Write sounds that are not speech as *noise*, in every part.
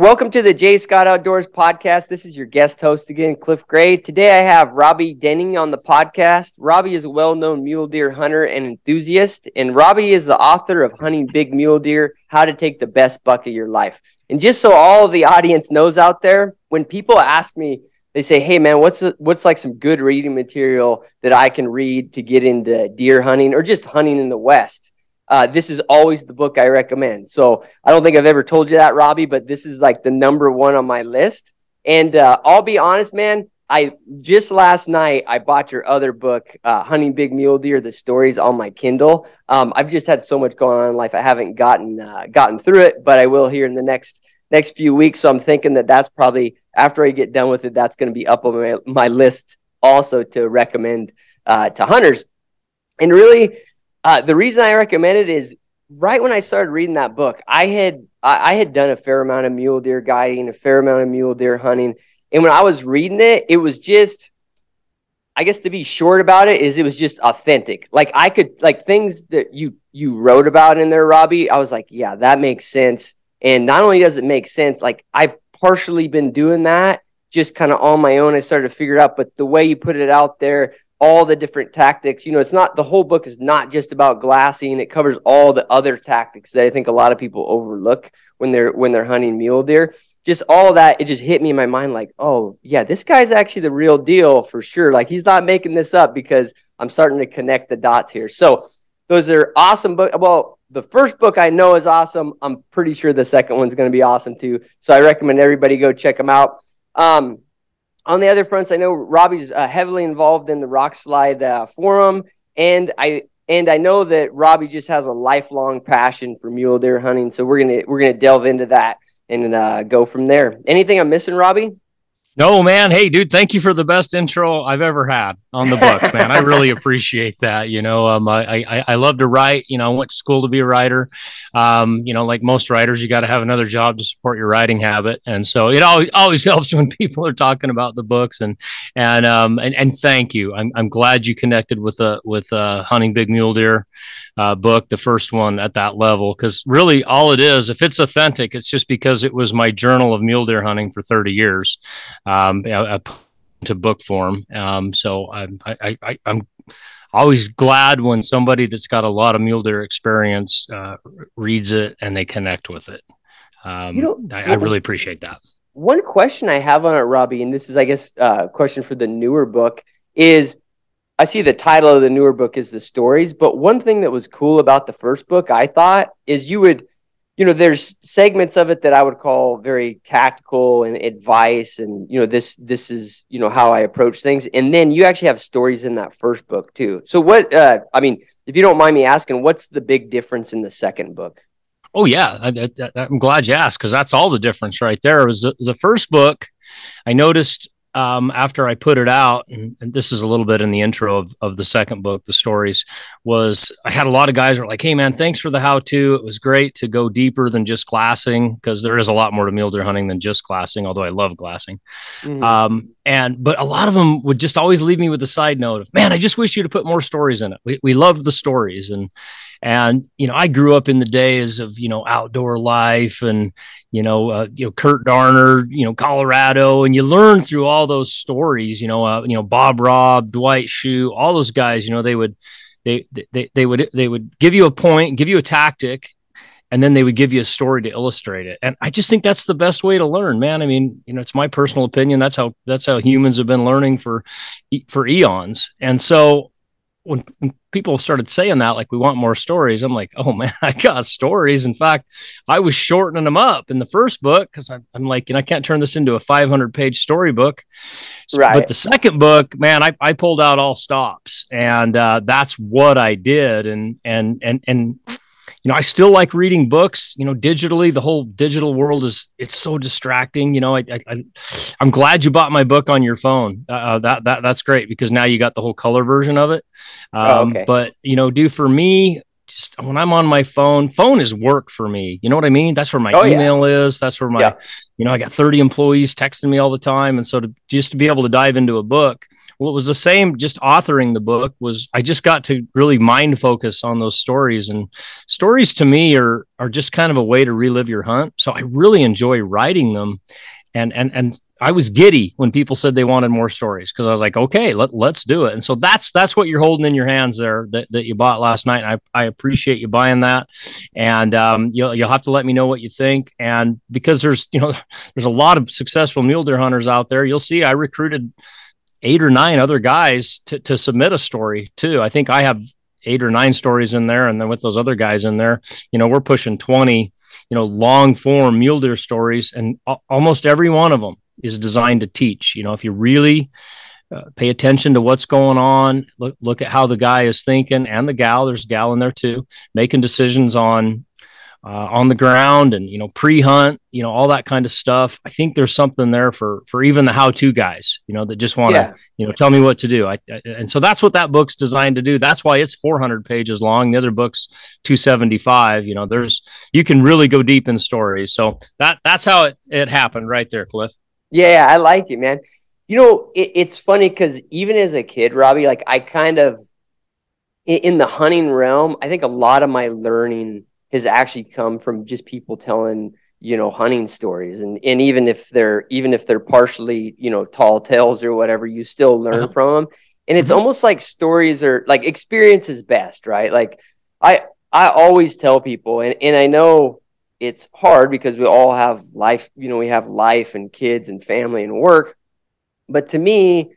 Welcome to the Jay Scott Outdoors podcast. This is your guest host again, Cliff Gray. Today I have Robbie Denning on the podcast. Robbie is a well known mule deer hunter and enthusiast, and Robbie is the author of Hunting Big Mule Deer How to Take the Best Buck of Your Life. And just so all the audience knows out there, when people ask me, they say, "Hey man, what's a, what's like some good reading material that I can read to get into deer hunting or just hunting in the West?" Uh, this is always the book I recommend. So I don't think I've ever told you that, Robbie, but this is like the number one on my list. And uh, I'll be honest, man. I just last night I bought your other book, uh, Hunting Big Mule Deer: The Stories on my Kindle. Um, I've just had so much going on in life, I haven't gotten uh, gotten through it, but I will here in the next next few weeks. So I'm thinking that that's probably after I get done with it, that's going to be up on my, my list also to recommend uh, to hunters. And really, uh, the reason I recommend it is right when I started reading that book, I had I, I had done a fair amount of mule deer guiding, a fair amount of mule deer hunting, and when I was reading it, it was just I guess to be short about it is it was just authentic. Like I could like things that you you wrote about in there, Robbie. I was like, yeah, that makes sense. And not only does it make sense, like I've partially been doing that just kind of on my own. I started to figure it out, but the way you put it out there, all the different tactics. You know, it's not the whole book is not just about glassing. It covers all the other tactics that I think a lot of people overlook when they're when they're hunting mule deer. Just all that, it just hit me in my mind like, oh yeah, this guy's actually the real deal for sure. Like he's not making this up because I'm starting to connect the dots here. So those are awesome book. Well, the first book I know is awesome. I'm pretty sure the second one's going to be awesome too. So I recommend everybody go check them out. Um, on the other fronts, I know Robbie's uh, heavily involved in the Rokslide uh, forum, and I and I know that Robbie just has a lifelong passion for mule deer hunting. So we're gonna we're gonna delve into that and uh, go from there. Anything I'm missing, Robbie? No, man. Hey, dude, thank you for the best intro I've ever had on the books, man. I really *laughs* appreciate that. You know, um, I, I, I love to write. You know, I went to school to be a writer. Um, you know, like most writers, you got to have another job to support your writing habit, and so it always always *laughs* helps when people are talking about the books. And and um and, and thank you. I'm I'm glad you connected with the with uh, hunting big mule deer uh, book, the first one at that level, because really all it is, if it's authentic, it's just because it was my journal of mule deer hunting for 30 years. Um, to book form. Um, so I, I, I, I'm always glad when somebody that's got a lot of mule deer experience uh, reads it and they connect with it. Um, you know, I, I, really appreciate that. One question I have on it, Robbie, and this is, I guess, uh, a question for the newer book is I see the title of the newer book is the stories, but one thing that was cool about the first book, I thought, is you would you know there's segments of it that i would call very tactical and advice and you know this this is you know how i approach things. And then you actually have stories in that first book too. So what uh i mean if you don't mind me asking what's the big difference in the second book? Oh yeah. I, am glad you asked because that's all the difference right there. Was the, the first book i noticed um, after I put it out, and, and, this is a little bit in the intro of, of the second book, the stories, was I had a lot of guys were like, "Hey man, thanks for the how-to. It was great to go deeper than just glassing because there is a lot more to mule deer hunting than just glassing. Although I love glassing, mm-hmm. um, and but a lot of them would just always leave me with a side note of, "Man, I just wish you to put more stories in it. We we loved the stories and." And you know, I grew up in the days of you know outdoor life and you know uh, you know Kurt Darner, you know Colorado, and you learn through all those stories. You know, uh, you know Bob Robb, Dwight Schuh, all those guys. You know, they would they they they would they would give you a point, give you a tactic, and then they would give you a story to illustrate it and i just think that's the best way to learn man i mean you know it's my personal opinion that's how that's how humans have been learning for for eons and so when, when, people started saying that, like we want more stories, I'm like, oh *laughs* man, I got stories. In fact, I was shortening them up in the first book because I'm, I'm, like, and I can't turn this into a 500 page storybook. Right. But the second book, man, I, I pulled out all stops, and uh, that's what I did, and and and and you know, I still like reading books. You know, digitally, the whole digital world is it's so distracting. You know, I, I am glad you bought my book on your phone. Uh, uh, that that that's great because now you got the whole color version of it. Oh, um, oh, okay. But you know, do for me, just when I'm on my phone, phone is work for me. You know what I mean? That's where my oh, email yeah. is. That's where my, yeah. you know, I got 30 employees texting me all the time. And so to just to be able to dive into a book, it was the same just authoring the book was I just got to really mind focus on those stories. And stories to me are are just kind of a way to relive your hunt. So I really enjoy writing them. And and and I was giddy when people said they wanted more stories because I was like, okay, let, let's do it. And so that's that's what you're holding in your hands there that, that you bought last night. And I, I appreciate you buying that. And um, you'll you'll have to let me know what you think. And because there's you know *laughs* there's a lot of successful mule deer hunters out there, you'll see I recruited eight or nine other guys to, to submit a story too. I think I have eight or nine stories in there, and then with those other guys in there, you know, we're pushing twenty you know long form mule deer stories and almost every one of them is designed to teach. You know, if you really uh, pay attention to what's going on, look look at how the guy is thinking and the gal. There's a gal in there too, making decisions on uh, on the ground and you know pre-hunt, you know all that kind of stuff. I think there's something there for for even the how-to guys, you know, that just want to yeah. you know tell me what to do. I, I, and so that's what that book's designed to do. That's why it's 400 pages long. The other book's 275. You know, there's you can really go deep in stories. So that that's how it it happened right there, Cliff. Yeah, I like it, man. You know, it, it's funny because even as a kid, Robbie, like I kind of in, in the hunting realm, I think a lot of my learning has actually come from just people telling you know hunting stories and and even if they're even if they're partially you know tall tales or whatever you still learn uh-huh. from them and it's mm-hmm. almost like stories are like experience is best right like i i always tell people and and i know it's hard because we all have life, you know, we have life and kids and family and work. But to me,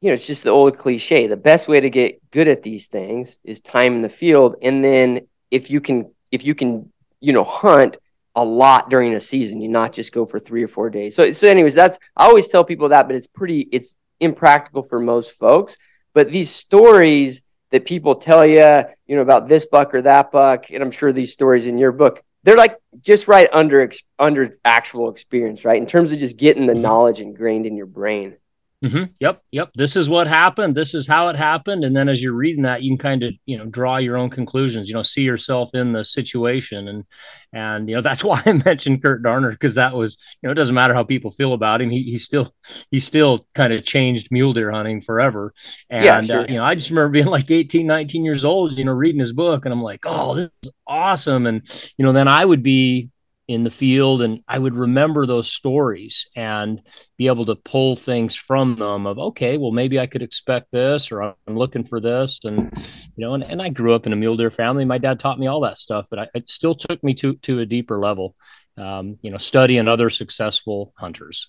you know, it's just the old cliche. The best way to get good at these things is time in the field. And then if you can, if you can, you know, hunt a lot during a season, you not just go for three or four days. So, so anyways, that's, I always tell people that, but it's pretty, it's impractical for most folks. But these stories that people tell you, you know, about this buck or that buck, and I'm sure these stories in your book, they're like just right under under actual experience, right? In terms of just getting the mm-hmm. knowledge ingrained in your brain. Mm-hmm. Yep, yep. This is what happened. This is how it happened. And then as you're reading that, you can kind of you know draw your own conclusions. You know, see yourself in the situation, and and you know *laughs* that's why I mentioned Kurt Darner because that was you know it doesn't matter how people feel about him. He he still he still kind of changed mule deer hunting forever. And yeah, sure. uh, you know I just remember being like 18, 19 years old, you know, reading his book, and I'm like, oh, this is awesome. And you know, then I would be in the field and I would remember those stories and be able to pull things from them of okay well maybe I could expect this or I'm looking for this and you know and, and I grew up in a mule deer family. My dad taught me all that stuff but I, it still took me to to a deeper level um, you know studying other successful hunters.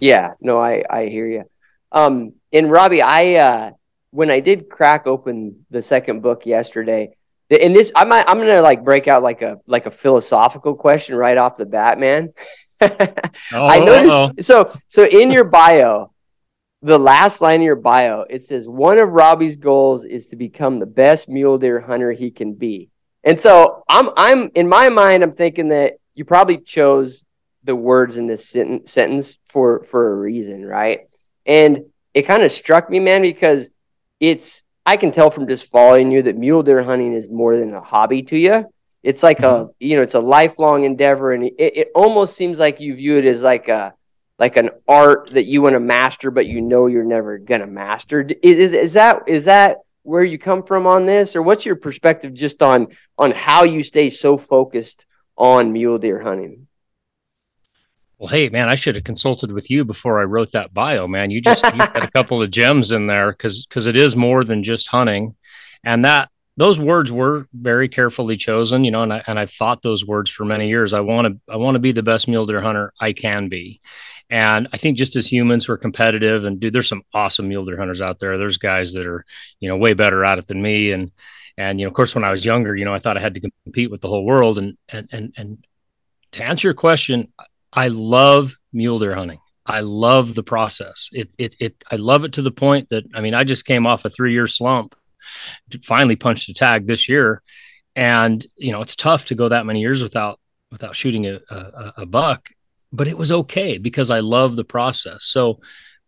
Yeah no I I hear you um and Robbie I uh when I did crack open the second book yesterday and this I might I'm gonna like break out like a like a philosophical question right off the bat, man. oh, *laughs* I noticed uh-oh. so so in your bio, the last line of your bio, it says one of Robbie's goals is to become the best mule deer hunter he can be. And so I'm I'm in my mind, I'm thinking that you probably chose the words in this sentence sentence for for a reason, right? And it kind of struck me, man, because it's I can tell from just following you that mule deer hunting is more than a hobby to you. It's like mm-hmm. a you know it's a lifelong endeavor, and it, it almost seems like you view it as like a like an art that you want to master, but you know you're never gonna master. Is, is is that is that where you come from on this, or what's your perspective just on on how you stay so focused on mule deer hunting? Well, hey, man, I should have consulted with you before I wrote that bio, man. You just you got a *laughs* couple of gems in there because because it is more than just hunting, and that those words were very carefully chosen, you know, and I and I've thought those words for many years. I want to I want to be the best mule deer hunter I can be, and I think just as humans, we're competitive, and dude, there's some awesome mule deer hunters out there. There's guys that are you know way better at it than me, and and you know, of course, when I was younger, you know, I thought I had to compete with the whole world, and and and and to answer your question, I love mule deer hunting. I love the process. It, it, it, I love it to the point that, I mean, I just came off a three year slump, finally punched a tag this year. And, you know, it's tough to go that many years without, without shooting a, a, a buck, but it was okay because I love the process. So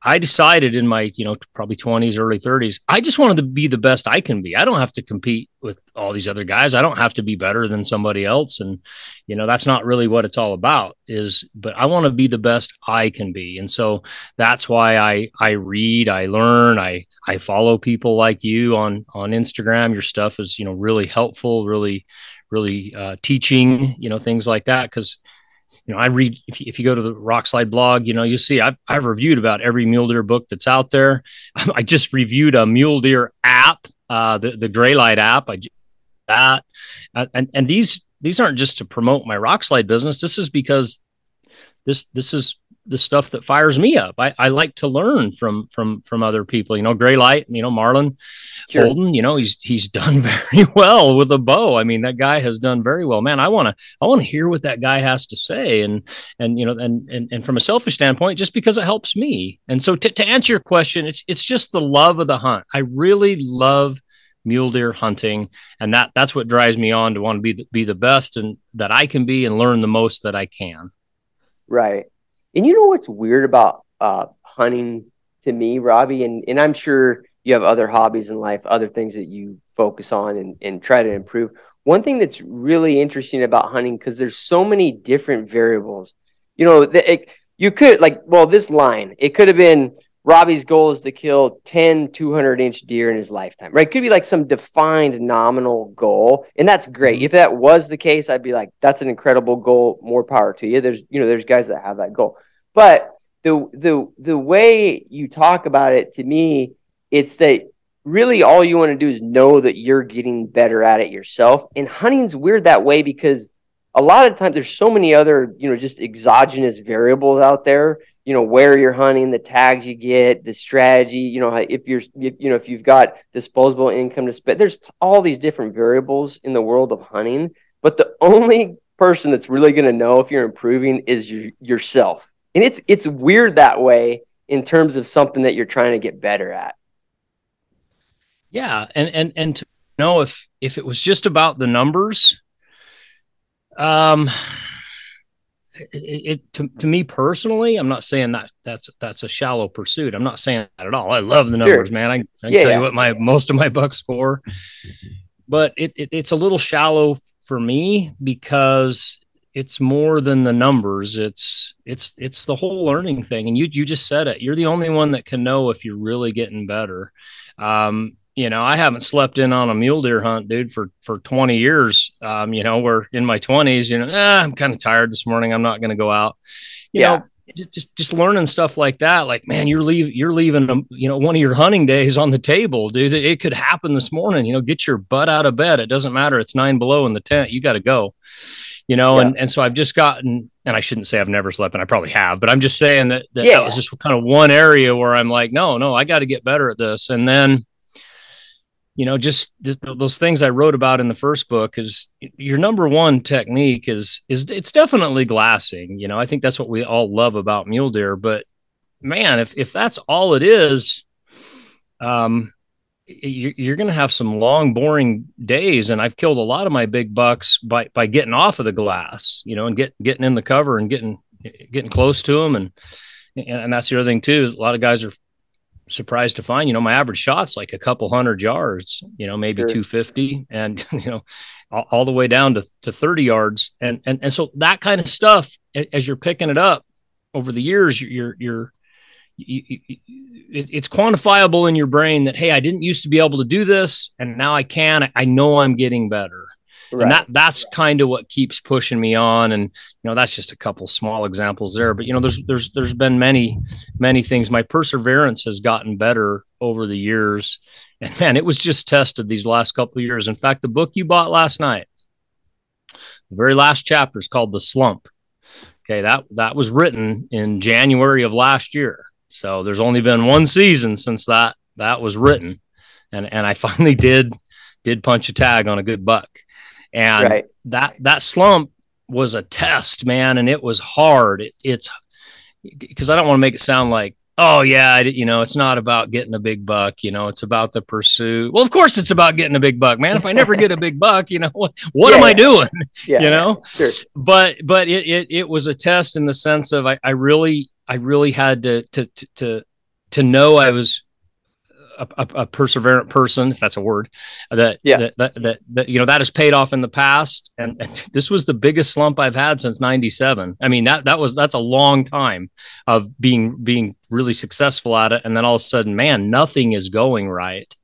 I decided in my, you know, probably 20s, early 30s, I just wanted to be the best I can be. I don't have to compete with all these other guys. I don't have to be better than somebody else. And, you know, that's not really what it's all about is, but I want to be the best I can be. And so that's why I, I read, I learn, I, I follow people like you on, on Instagram. Your stuff is, you know, really helpful, really, really uh, teaching, you know, things like that. Cause, you know, I read if you, if you go to the Rokslide blog, you know, you see I've, I've reviewed about every mule deer book that's out there. *laughs* I just reviewed a mule deer app, uh, the the Graylight app. I that, uh, and and these these aren't just to promote my Rokslide business. This is because this this is the stuff that fires me up. I, I like to learn from from from other people. You know, Gray Light, you know, Marlon sure. Holden, you know, he's he's *laughs* done very well with a bow. I mean, that guy has done very well. Man, I want to I want to hear what that guy has to say. And and you know, and and and from a selfish standpoint, just because it helps me. And so to, to answer your question, it's it's just the love of the hunt. I really love mule deer hunting and that that's what drives me on to want to be the, be the best and that I can be and learn the most that I can. Right. And you know what's weird about uh, hunting to me, Robbie, and and I'm sure you have other hobbies in life, other things that you focus on and, and try to improve. One thing that's really interesting about hunting because there's so many different variables. You know, it, you could like, well, this line it could have been Robbie's goal is to kill 10 200 inch deer in his lifetime, right? It could be like some defined nominal goal. And that's great. If that was the case, I'd be like, that's an incredible goal. More power to you. There's, you know, there's guys that have that goal. But the the the way you talk about it to me, it's that really all you want to do is know that you're getting better at it yourself. And hunting's weird that way because a lot of times there's so many other, you know, just exogenous variables out there. You know, where you're hunting, the tags you get, the strategy. You know, if you're, if, you know, if you've got disposable income to spend. There's all these different variables in the world of hunting. But the only person that's really going to know if you're improving is you, yourself and it's it's weird that way in terms of something that you're trying to get better at. Yeah, and and and to know if if it was just about the numbers, um, it, it to, to me personally, I'm not saying that that's that's a shallow pursuit. I'm not saying that at all. I love the numbers, sure. man. I, I can yeah, tell yeah. you what my most of my bucks score, but it, it it's a little shallow for me because it's more than the numbers. It's it's it's the whole learning thing. And you you just said it. You're the only one that can know if you're really getting better. Um, you know i haven't slept in on a mule deer hunt dude for for 20 years. Um, you know we're in my 20s you know eh, i'm kind of tired this morning. I'm not going to go out. You yeah. know just, just just learning stuff like that like man you're leave you're leaving a, you know one of your hunting days on the table dude. It could happen this morning. You know get your butt out of bed. It doesn't matter. It's nine below in the tent. You got to go you know, yeah. and, and so I've just gotten, and I shouldn't say I've never slept, and I probably have, but I'm just saying that that, yeah. that was just kind of one area where I'm like, no, no, I got to get better at this. And then, you know, just, just those things I wrote about in the first book is your number one technique is, is it's definitely glassing. You know, I think that's what we all love about mule deer, but man, if, if that's all it is, um, you're going to have some long, boring days. And I've killed a lot of my big bucks by by getting off of the glass, you know, and get getting in the cover and getting getting close to them. And and that's the other thing too is a lot of guys are surprised to find, you know, my average shot's like a couple hundred yards, you know, maybe sure. 250 and, *laughs* you know, all, all, the way down to, to 30 yards. And, and, and so that kind of stuff, as you're picking it up over the years, you're, you're, you, you, it's quantifiable in your brain that hey i didn't used to be able to do this and now i can. I know i'm getting better. Right. and that that's right. kind of what keeps pushing me on. And you know that's just a couple small examples there. But you know there's there's there's been many many things. My perseverance has gotten better over the years. And man it was just tested these last couple of years. In fact the book you bought last night the very last chapter is called the slump. Okay that that was written in january of last year so there's only been one season since that that was written, and and I *laughs* finally did did punch a tag on a good buck, and right. that that slump was a test, man, and it was hard. It, it's because I don't want to make it sound like oh yeah, you know, it's not about getting a big buck, you know, it's about the pursuit. Well, of course it's about getting a big buck, man. If I never get a big buck, you know, what, what yeah, am I doing? *laughs* Yeah, you know? Sure. But but it, it it was a test in the sense of I, I really I really had to to to, to know I was a, a, a, perseverant person, if that's a word, that, yeah. that, that, that, that, you know, that has paid off in the past. And, and, *laughs* this was the biggest slump I've had since 97. I mean, that, that was, that's a long time of being, being really successful at it. And then all of a sudden, man, nothing is going right.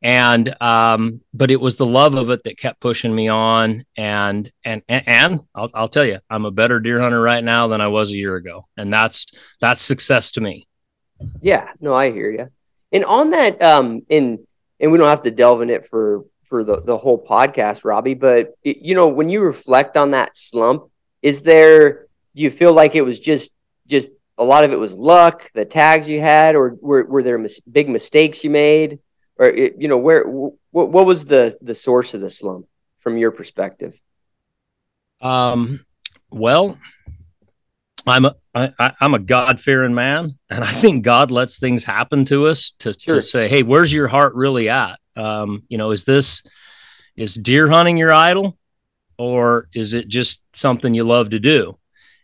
And, um, but it was the love of it that kept pushing me on. And, and, and, and I'll, I'll tell you, I'm a better deer hunter right now than I was a year ago. And that's, that's success to me. Yeah, no, I hear you. And on that, um, and and we don't have to delve in it for for the the whole podcast, Robbie. But it, you know, when you reflect on that slump, is there? Do you feel like it was just just a lot of it was luck, the tags you had, or were were there mis- big mistakes you made, or you know, where what what was the the source of the slump from your perspective? Um, well, I'm a I, am a God fearing man, and I think God lets things happen to us to, sure. to say, "Hey, where's your heart really at? Um, you know, is this is deer hunting your idol, or is it just something you love to do?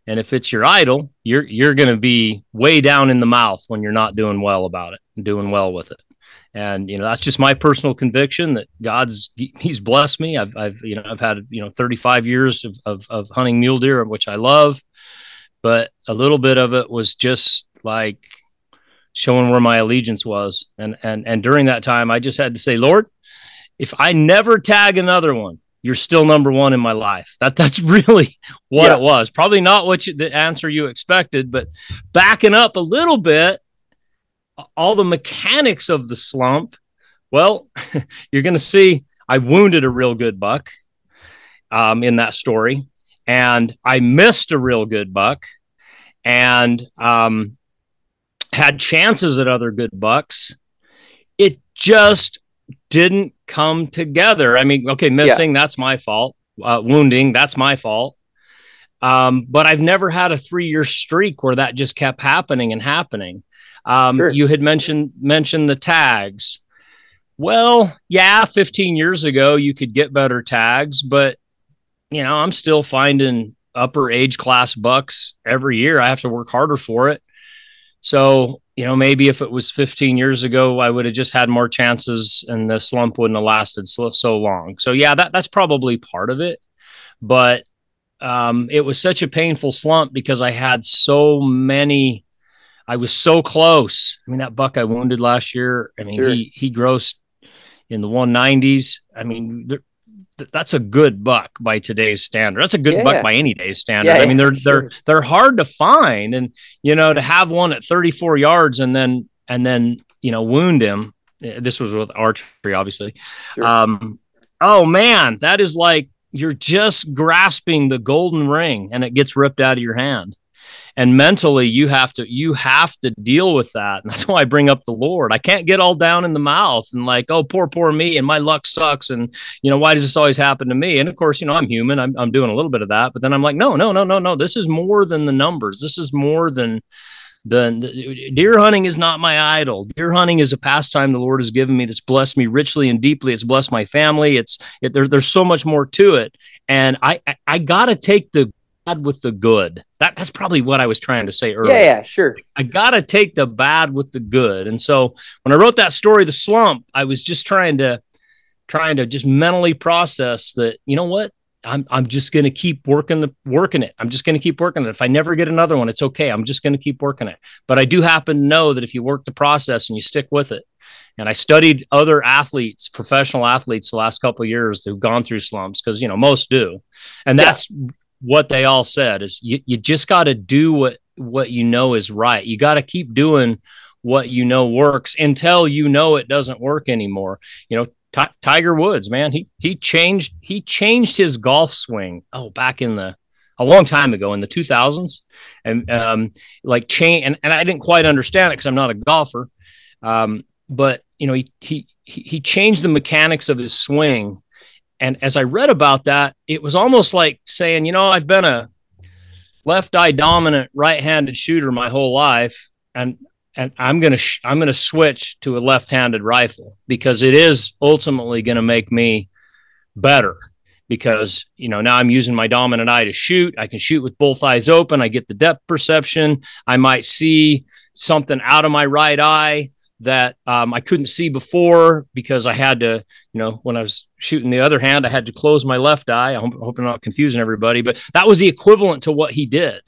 And if it's your idol, you're you're going to be way down in the mouth when you're not doing well about it doing well with it. And you know, that's just my personal conviction that God's He's blessed me. I've I've you know I've had you know 35 years of of, of hunting mule deer, which I love but a little bit of it was just like showing where my allegiance was and and and during that time i just had to say lord if i never tag another one you're still number one in my life that that's *laughs* really what yeah. it was probably not what you, the answer you expected but backing up a little bit all the mechanics of the slump well *laughs* you're going to see i wounded a real good buck um, in that story and I missed a real good buck and um, had chances at other good bucks. It just didn't come together. I mean, okay, missing, yeah. that's my fault. Uh, wounding, that's my fault. Um, but I've never had a three year streak where that just kept happening and happening. Um, sure. You had mentioned mentioned the tags. Well, yeah, 15 years ago you could get better tags, but you know, I'm still finding upper age class bucks every year. I have to work harder for it. So, you know, maybe if it was 15 years ago, I would have just had more chances and the slump wouldn't have lasted so, so long. So, yeah, that, that's probably part of it. But um, it was such a painful slump because I had so many. I was so close. I mean, that buck I wounded last year. I mean, sure. he he grossed in the 190s. I mean, there, that's a good buck by today's standard. That's a good yeah. buck by any day's standard. Yeah, I mean, they're sure. they're they're hard to find, and you know, to have one at 34 yards and then and then you know wound him. Eh, this was with archery, obviously. Sure. Um, oh man, that is like you're just grasping the golden ring, and it gets ripped out of your hand and mentally you have to you have to deal with that. And *laughs* that's why i bring up the lord. I can't get all down in the mouth and like oh poor poor me and my luck sucks and you know why does this always happen to me? And of course you know i'm human. I'm, I'm doing a little bit of that. But then i'm like no no no no no. This is more than the numbers. This is more than the, the, deer hunting is not my idol. Deer hunting is a pastime the Lord has given me that's blessed me richly and deeply. It's blessed my family. It's it, there, there's so much more to it, and I I, I got to take the bad with the good. That, that's probably what I was trying to say earlier. Yeah, yeah, sure. I got to take the bad with the good. And so when I wrote that story, The Slump, I was just trying to trying to just mentally process that, you know what? I'm I'm just going to keep working the working it. I'm just going to keep working it. If I never get another one, it's okay. I'm just going to keep working it. But I do happen to know that if you work the process and you stick with it, and I studied other athletes, professional athletes, the last couple years who've gone through slumps because you know most do, and that's yeah what they all said is you, you just got to do what what you know is right. You got to keep doing what you know works until you know it doesn't work anymore. You know, T- Tiger Woods, man, he he changed he changed his golf swing. Oh, back in the a long time ago in the 2000s, and um, like change and, and I didn't quite understand it because I'm not a golfer. Um, but you know, he he he changed the mechanics of his swing and as I read about that, it was almost like saying, you know, I've been a left eye dominant right handed shooter my whole life. And and I'm gonna sh- I'm gonna switch to a left-handed rifle because it is ultimately to make me better. because you know now I'm using my dominant eye to shoot. I can shoot with both eyes open. I get the depth perception. I might see something out of my right eye that um, I couldn't see before because I had to, you know, when I was shooting the other hand, I had to close my left eye. I hope, hope I'm not confusing everybody, but that was the equivalent to what he did.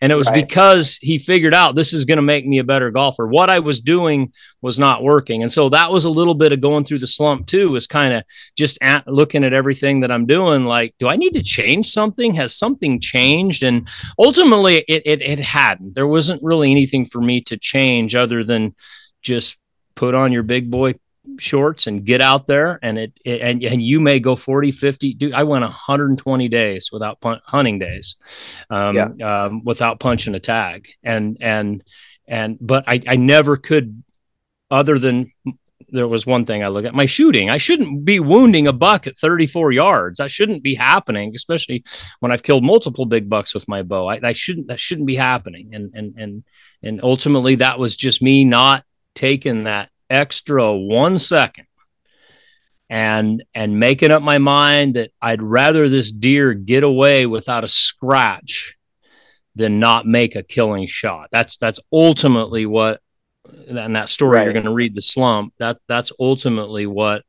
And it was right. because he figured out this is going to make me a better golfer. What I was doing was not working. And so that was a little bit of going through the slump too, was kind of just at, looking at everything that I'm doing. Like, do I need to change something? Has something changed? And ultimately it, it, it hadn't, there wasn't really anything for me to change other than just put on your big boy shorts and get out there and it, it, and and you may go 40 50 dude i went 120 days without pun- hunting days um, yeah. um, without punching a tag. And and and but i i never could other than there was one thing i look at my shooting. I shouldn't be wounding a buck at 34 yards. That shouldn't be happening especially when i've killed multiple big bucks with my bow. I, I shouldn't that shouldn't be happening. And and and and ultimately that was just me not taking that extra one second and and making up my mind that I'd rather this deer get away without a scratch than not make a killing shot. That's that's ultimately what and that story right. you're going to read the slump that that's ultimately what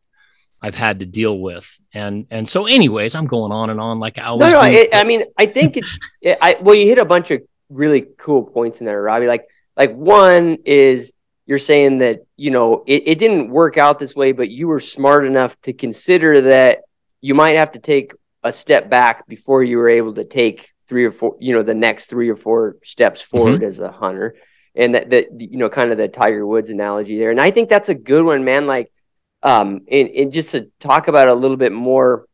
I've had to deal with. And and so anyways, I'm going on and on like I was No, no, it, I mean, I think it's *laughs* it, I well you hit a bunch of really cool points in there, Robbie. Like like one is you're saying that you know it, it didn't work out this way but you were smart enough to consider that you might have to take a step back before you were able to take three or four you know the next three or four steps mm-hmm. forward mm-hmm. as a hunter and that that you know kind of the tiger woods analogy there and i think that's a good one man like um and, and just to talk about a little bit more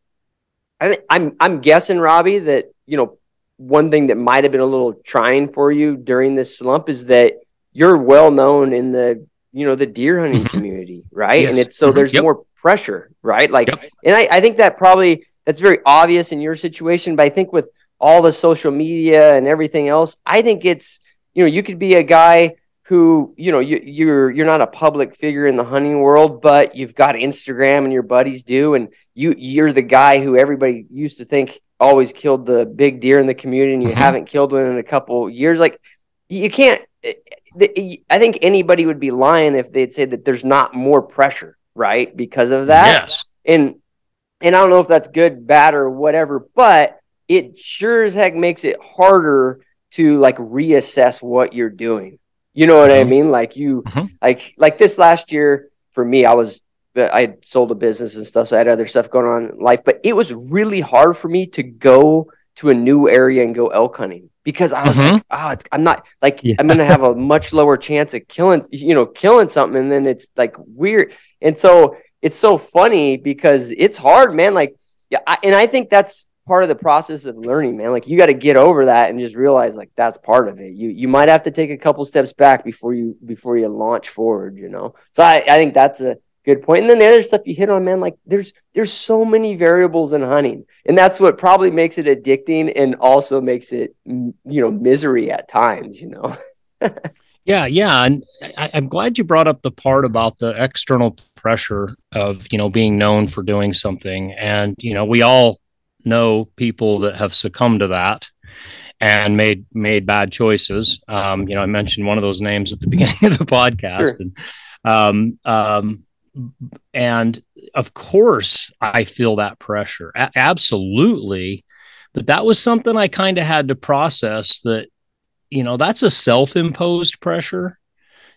i think i'm i'm guessing robbie that you know one thing that might have been a little trying for you during this slump is that you're well known in the you know the deer hunting mm-hmm. community, right? Yes. And it's so mm-hmm. there's yep. more pressure, right? Like, yep. and I, I think that probably that's very obvious in your situation, but I think with all the social media and everything else, I think it's you know you could be a guy who you know you, you're you're not a public figure in the hunting world, but you've got Instagram and your buddies do, and you you're the guy who everybody used to think always killed the big deer in the community, and you mm-hmm. haven't killed one in a couple years. Like you can't I think anybody would be lying if they'd say that there's not more pressure, right? Because of that. Yes. And and I don't know if that's good, bad, or whatever, but it sure as heck makes it harder to like reassess what you're doing. You know what mm-hmm. I mean? Like you, mm-hmm. like like this last year for me, I was I had sold a business and stuff, so I had other stuff going on in life, but it was really hard for me to go to a new area and go elk hunting because I was mm-hmm. like, oh, it's, I'm not like yeah. I'm gonna have a much lower chance of killing, you know, killing something, and then it's like weird, and so it's so funny because it's hard, man. Like, yeah, I, and I think that's part of the process of learning, man. Like, you got to get over that and just realize like that's part of it. You you might have to take a couple steps back before you before you launch forward, you know. So I I think that's a good point. And then the other stuff you hit on, man, like there's there's so many variables in hunting, and that's what probably makes it addicting and also makes it you know misery at times. You know. *laughs* yeah, yeah, and I, I'm glad you brought up the part about the external pressure of you know being known for doing something, and you know we all know people that have succumbed to that and made made bad choices. Um, you know, I mentioned one of those names at the *laughs* beginning of the podcast, sure. and um, um, and of course i feel that pressure A- absolutely. But that was something i kind of had to process that you know that's a self-imposed pressure.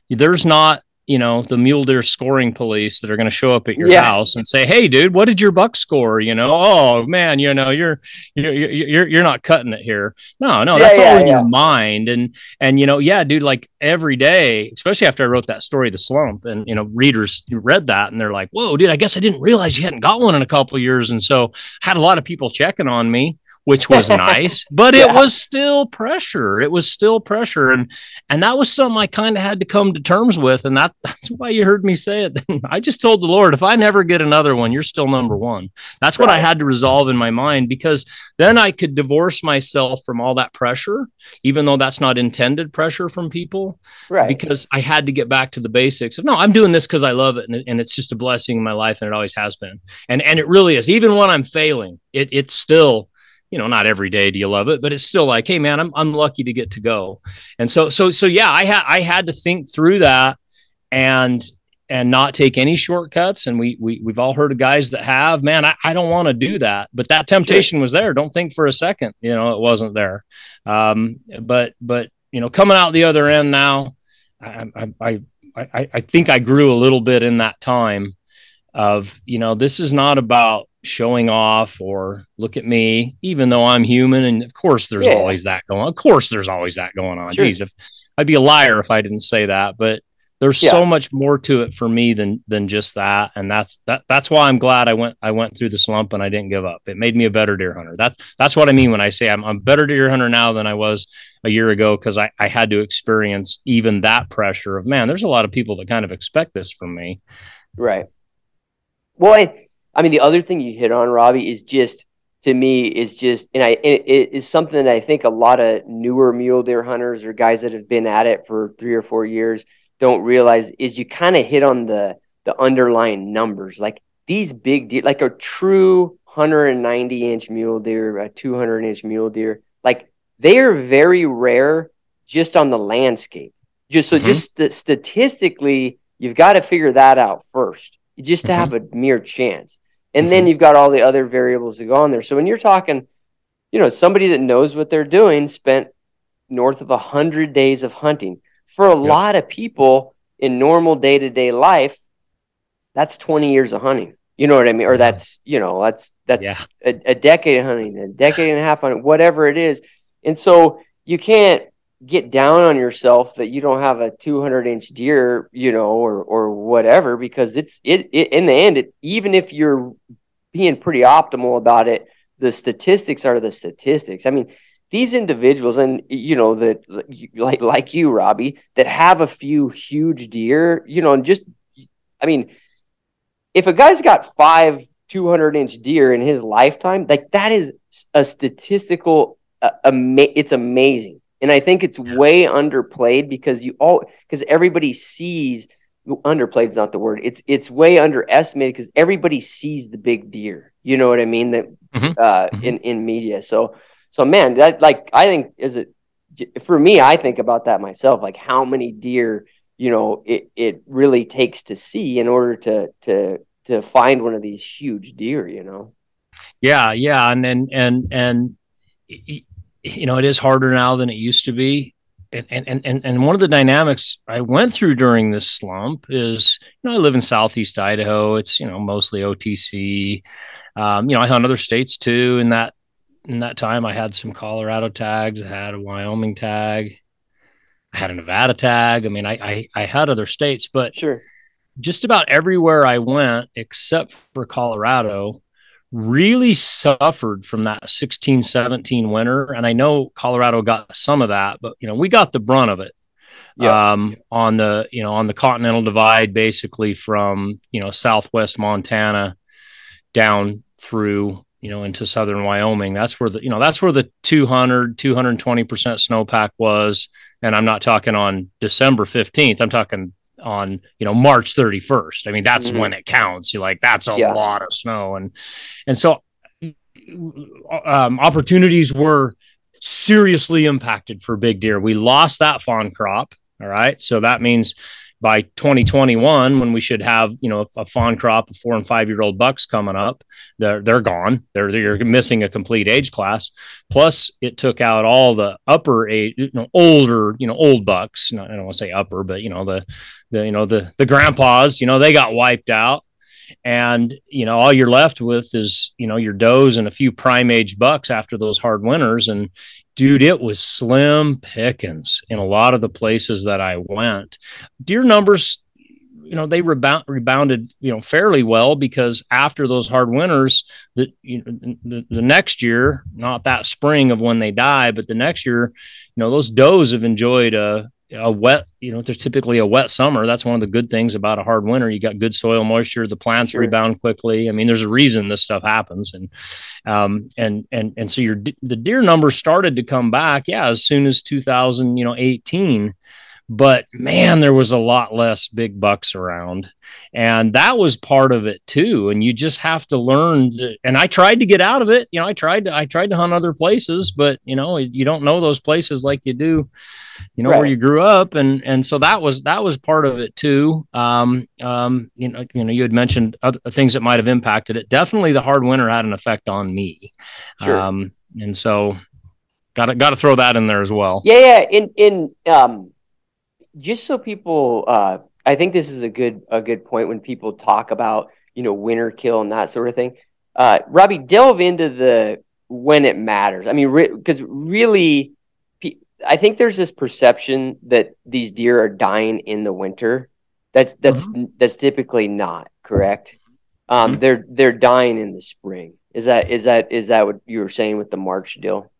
There's not you know the mule deer scoring police that are going to show up at your yeah. house and say hey dude what did your buck score? You know oh man you know you're you're you're, you're not cutting it here. No no that's yeah, all in your mind. And and you know yeah dude like every day especially after i wrote that story the slump and you know readers read that and they're like whoa dude i guess i didn't realize you hadn't got one in a couple years. And so had a lot of people checking on me which was nice, *laughs* but yeah. it was still pressure. It was still pressure. And and that was something I kind of had to come to terms with. And that *laughs* that's why you heard me say it. *laughs* I just told the Lord, if I never get another one, you're still number one. That's what right. I had to resolve in my mind because then I could divorce myself from all that pressure, even though that's not intended pressure from people. Right. Because I had to get back to the basics of no, I'm doing this because I love it and, and it's just a blessing in my life and it always has been. And and it really is. Even when I'm failing, it it's still you know, not every day do you love it, but it's still like, hey man, I'm I'm lucky to get to go. And so so so yeah, I had I had to think through that and and not take any shortcuts. And we we we've all heard of guys that have, man, I, I don't want to do that. But that temptation was there. Don't think for a second, you know, it wasn't there. Um, but but you know, coming out the other end now, I I I I think I grew a little bit in that time of, you know, this is not about showing off or look at me, even though I'm human. And of course, there's yeah. always that going on. Of course, there's always that going on. Sure. Jeez, if I'd be a liar if I didn't say that, but there's yeah. so much more to it for me than than just that and that's that that's why i'm glad i went i went through the slump and i didn't give up it made me a better deer hunter that's that's what i mean when i say i'm, I'm better deer hunter now than i was a year ago because I, I had to experience even that pressure of man there's a lot of people that kind of expect this from me right well I, I mean, the other thing you hit on, Robbie, is just to me is just, and I it, it is something that I think a lot of newer mule deer hunters or guys that have been at it for three or four years don't realize is you kind of hit on the the underlying numbers, like these big deer, like a true 190 inch mule deer, a 200 inch mule deer, like they are very rare just on the landscape. Just so, mm-hmm. just st- statistically, you've got to figure that out first, just to mm-hmm. have a mere chance. And mm-hmm. then you've got all the other variables that go on there. So when you're talking, you know, somebody that knows what they're doing spent north of a hundred days of hunting. For a yep. lot of people in normal day to day life, that's 20 years of hunting. You know what I mean? Or that's, you know, that's that's yeah. a, a decade of hunting, a decade and a half on it, whatever it is. And so you can't get down on yourself that you don't have a 200 inch deer, you know, or or whatever, because it's it, it in the end, it, even if you're being pretty optimal about it, the statistics are the statistics. I mean, these individuals, and you know that like like you, Robbie, that have a few huge deer, you know, and just, I mean, if a guy's got five 200 inch deer in his lifetime, like that is a statistical, uh, ama- it's amazing and I think it's yeah. way underplayed because you all because everybody sees underplayed is not the word. It's it's way underestimated because everybody sees the big deer. You know what I mean? That mm-hmm. Uh, mm-hmm. in in media. So so man, that like I think is it for me. I think about that myself. Like how many deer you know it it really takes to see in order to to to find one of these huge deer. You know. Yeah, yeah, and and and and you know, it is harder now than it used to be. And, and, and, and one of the dynamics I went through during this slump is, you know, I live in Southeast Idaho. It's, you know, mostly OTC. Um, you know, I hunt other states too. In that, in that time, I had some Colorado tags. I had a Wyoming tag. I had a Nevada tag. I mean, I, I, I had other states, but sure. just about everywhere I went, except for Colorado, really suffered from that 16 17 winter. And i know colorado got some of that but you know we got the brunt of it yeah. um, on the you know on the continental divide basically from you know southwest montana down through you know into southern wyoming. That's where the you know that's where the 200 220% snowpack was. And i'm not talking on december 15th i'm talking on you know March 31st. I mean, that's mm-hmm. when it counts. You're like, that's a yeah. lot of snow, and and so um, opportunities were seriously impacted for big deer. We lost that fawn crop. All right, so that means by 2021 when we should have you know a fawn crop of four and five year old bucks coming up they're they're gone. They're they're missing a complete age class. Plus it took out all the upper age you know older you know old bucks. I don't want to say upper but you know the the you know the the grandpas you know they got wiped out. And you know all you're left with is you know your does and a few prime age bucks after those hard winters. And dude, it was slim pickings in a lot of the places that I went. Deer numbers you know, they rebound, rebounded, you know, fairly well because after those hard winters, the, you know, the, the next year, not that spring of when they die, but the next year, you know, those does have enjoyed a, a wet, you know, there's typically a wet summer. That's one of the good things about a hard winter. You got good soil moisture, the plants sure. rebound quickly. I mean, there's a reason this stuff happens. And, um, and, and, and so your, the deer numbers started to come back. Yeah. As soon as 2000, you know, 18, but man, there was a lot less big bucks around. And that was part of it too. And you just have to learn. To, and I tried to get out of it. You know, I tried to, I tried to hunt other places, but you know, you don't know those places like you do, you know, right. where you grew up. And, and so that was, that was part of it too. Um, um, you know, you know, you had mentioned other things that might have impacted it. Definitely the hard winter had an effect on me. Sure. Um, and so got to, got to throw that in there as well. Yeah. Yeah. In, in, um, just so people, uh, I think this is a good a good point when people talk about you know winter kill and that sort of thing. Uh, Robbie, delve into the when it matters. I mean, because re- really, I think there's this perception that these deer are dying in the winter. That's that's mm-hmm. that's typically not correct. Um, mm-hmm. They're they're dying in the spring. Is that is that is that what you were saying with the March deal?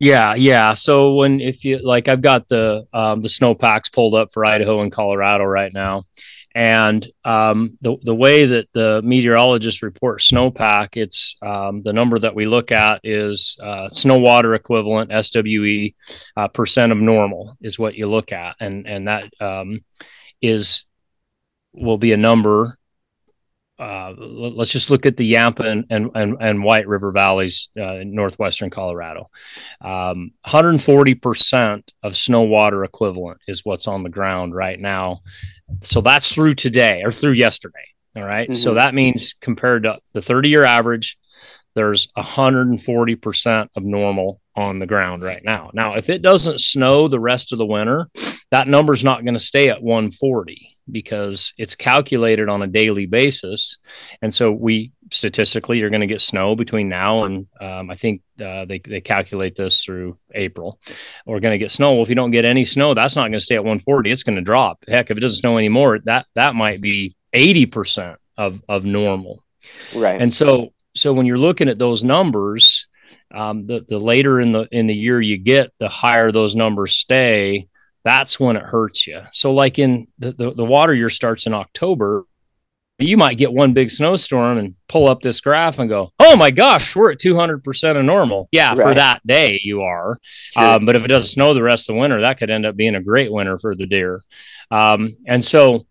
Yeah, yeah. So when if you like, I've got the um, the snowpacks pulled up for Idaho and Colorado right now, and um, the the way that the meteorologists report snowpack, it's um, the number that we look at is uh, snow water equivalent SWE uh, percent of normal is what you look at, and and that um, is will be a number uh, let's just look at the Yampa and, and, and, and White River valleys uh, in northwestern Colorado. Um, 140% of snow water equivalent is what's on the ground right now. So that's through today or through yesterday. All right? mm-hmm. So that means compared to the 30 year average, there's 140% of normal on the ground right now. Now, if it doesn't snow the rest of the winter, that number's not going to stay at 140 because it's calculated on a daily basis. And so we statistically you're going to get snow between now and um, I think uh, they, they calculate this through April. We're going to get snow. Well, if you don't get any snow, that's not going to stay at 140. It's going to drop. Heck, if it doesn't snow anymore, that that might be 80% of of normal. Right. And so so when you're looking at those numbers, um, the the later in the in the year you get, the higher those numbers stay that's when it hurts you. So, like in the, the, the water year starts in October, you might get one big snowstorm and pull up this graph and go, "Oh my gosh, we're at 200% of normal." Yeah, right. for that day you are. Sure. Um, but if it doesn't snow the rest of the winter, that could end up being a great winter for the deer. Um, and so,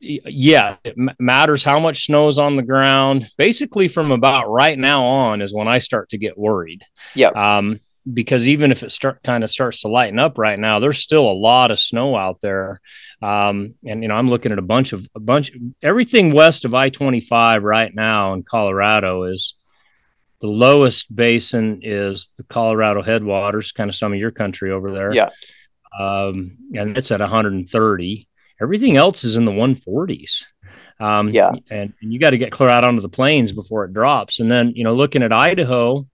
yeah, it m- matters how much snow is on the ground. Basically, from about right now on is when I start to get worried. Yeah. Um, because even if it start kind of starts to lighten up right now, there's still a lot of snow out there. Um, and you know, I'm looking at a bunch of a bunch everything west of I-25 right now in Colorado is the lowest basin is the Colorado headwaters, kind of some of your country over there. Yeah. Um, and it's at 130. Everything else is in the 140s. Um, yeah. And, and you got to get clear out onto the plains before it drops. And then, you know, looking at Idaho,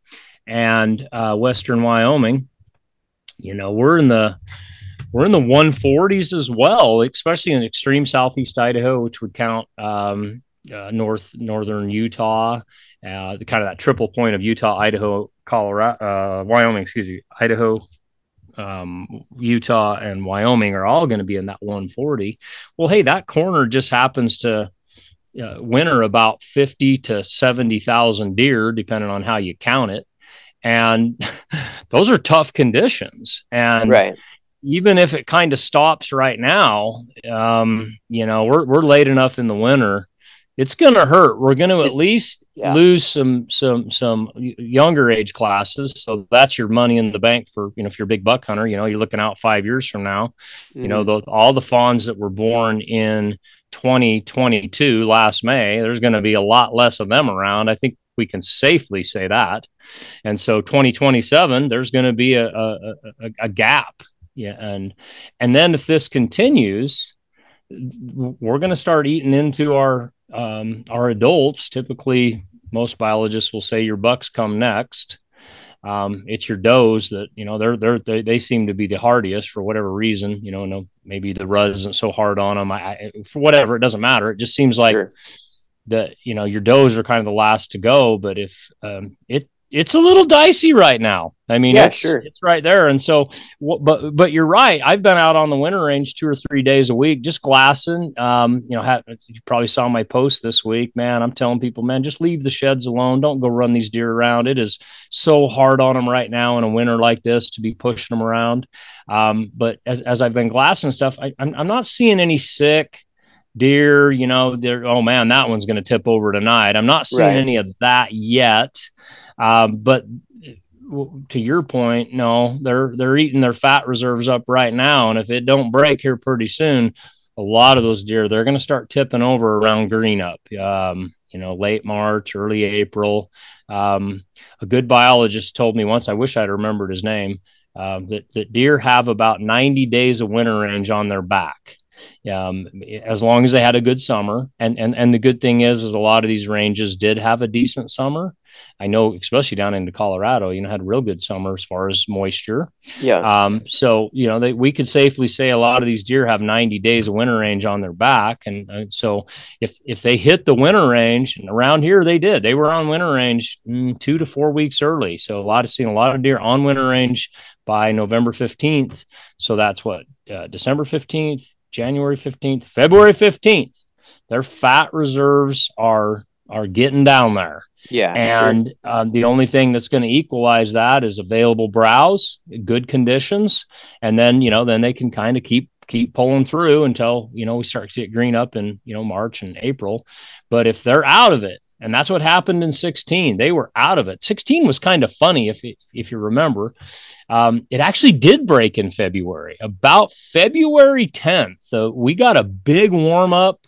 and uh, Western Wyoming, you know, we're in the we're in the 140s as well, especially in extreme southeast Idaho, which would count um, uh, north northern Utah, uh, the kind of that triple point of Utah, Idaho, Colorado, uh, Wyoming, excuse me, Idaho, um, Utah, and Wyoming are all going to be in that 140. Well, hey, that corner just happens to uh, winter about 50 to 70,000 deer, depending on how you count it and *laughs* those are tough conditions and right even if it kind of stops right now um, you know we're, we're late enough in the winter it's going to hurt we're going to at least yeah. lose some some some younger age classes so that's your money in the bank for you know if you're a big buck hunter you know you're looking out five years from now mm-hmm. you know mm-hmm. the, all the fawns that were born in 2022 last may there's going to be a lot less of them around i think we can safely say that. And so 2027, there's going to be a, a, a, a gap. Yeah. And, and then if this continues, we're going to start eating into our, um, our adults. Typically, most biologists will say your bucks come next. um, it's your does that you know they're they're they, they seem to be the hardiest for whatever reason. You know, no maybe the rut isn't so hard on them. I, I for whatever it doesn't matter. It just seems like sure. That you know your does are kind of the last to go. But if um, it it's a little dicey right now. I mean, yeah, it's, sure. it's right there. And so, but, but you're right. I've been out on the winter range two or three days a week, just glassing. Um, you know, have, you probably saw my post this week, man. I'm telling people, man, just leave the sheds alone. Don't go run these deer around. It is so hard on them right now in a winter like this to be pushing them around. Um, but as, as I've been glassing stuff, I, I'm, I'm not seeing any sick, deer, you know, oh man, that one's going to tip over tonight. I'm not seeing right. any of that yet. Um, but to your point, no, they're they're eating their fat reserves up right now, and if it don't break here pretty soon, a lot of those deer they're going to start tipping over around green up. Um, you know, late March, early April. Um, a good biologist told me once. I wish I'd remembered his name. Uh, that, that deer have about 90 days of winter range on their back um, as long as they had a good summer. And and and the good thing is, is a lot of these ranges did have a decent summer. I know, especially down into Colorado, you know, had real good summer as far as moisture. Yeah. Um, so you know, they, we could safely say a lot of these deer have 90 days of winter range on their back, and, and so if if they hit the winter range, and around here they did, they were on winter range mm, two to four weeks early. So a lot of seeing a lot of deer on winter range by November 15th. So that's what uh, December 15th, January 15th, February 15th. Their fat reserves are are getting down there. Yeah. And sure. uh, the only thing that's going to equalize that is available browse, good conditions, and then you know then they can kind of keep keep pulling through until you know we start to get green up in you know March and April. But if they're out of it, and that's what happened in 16, they were out of it. 16 was kind of funny if if you remember. Um, it actually did break in February. About February 10th, uh, we got a big warm up.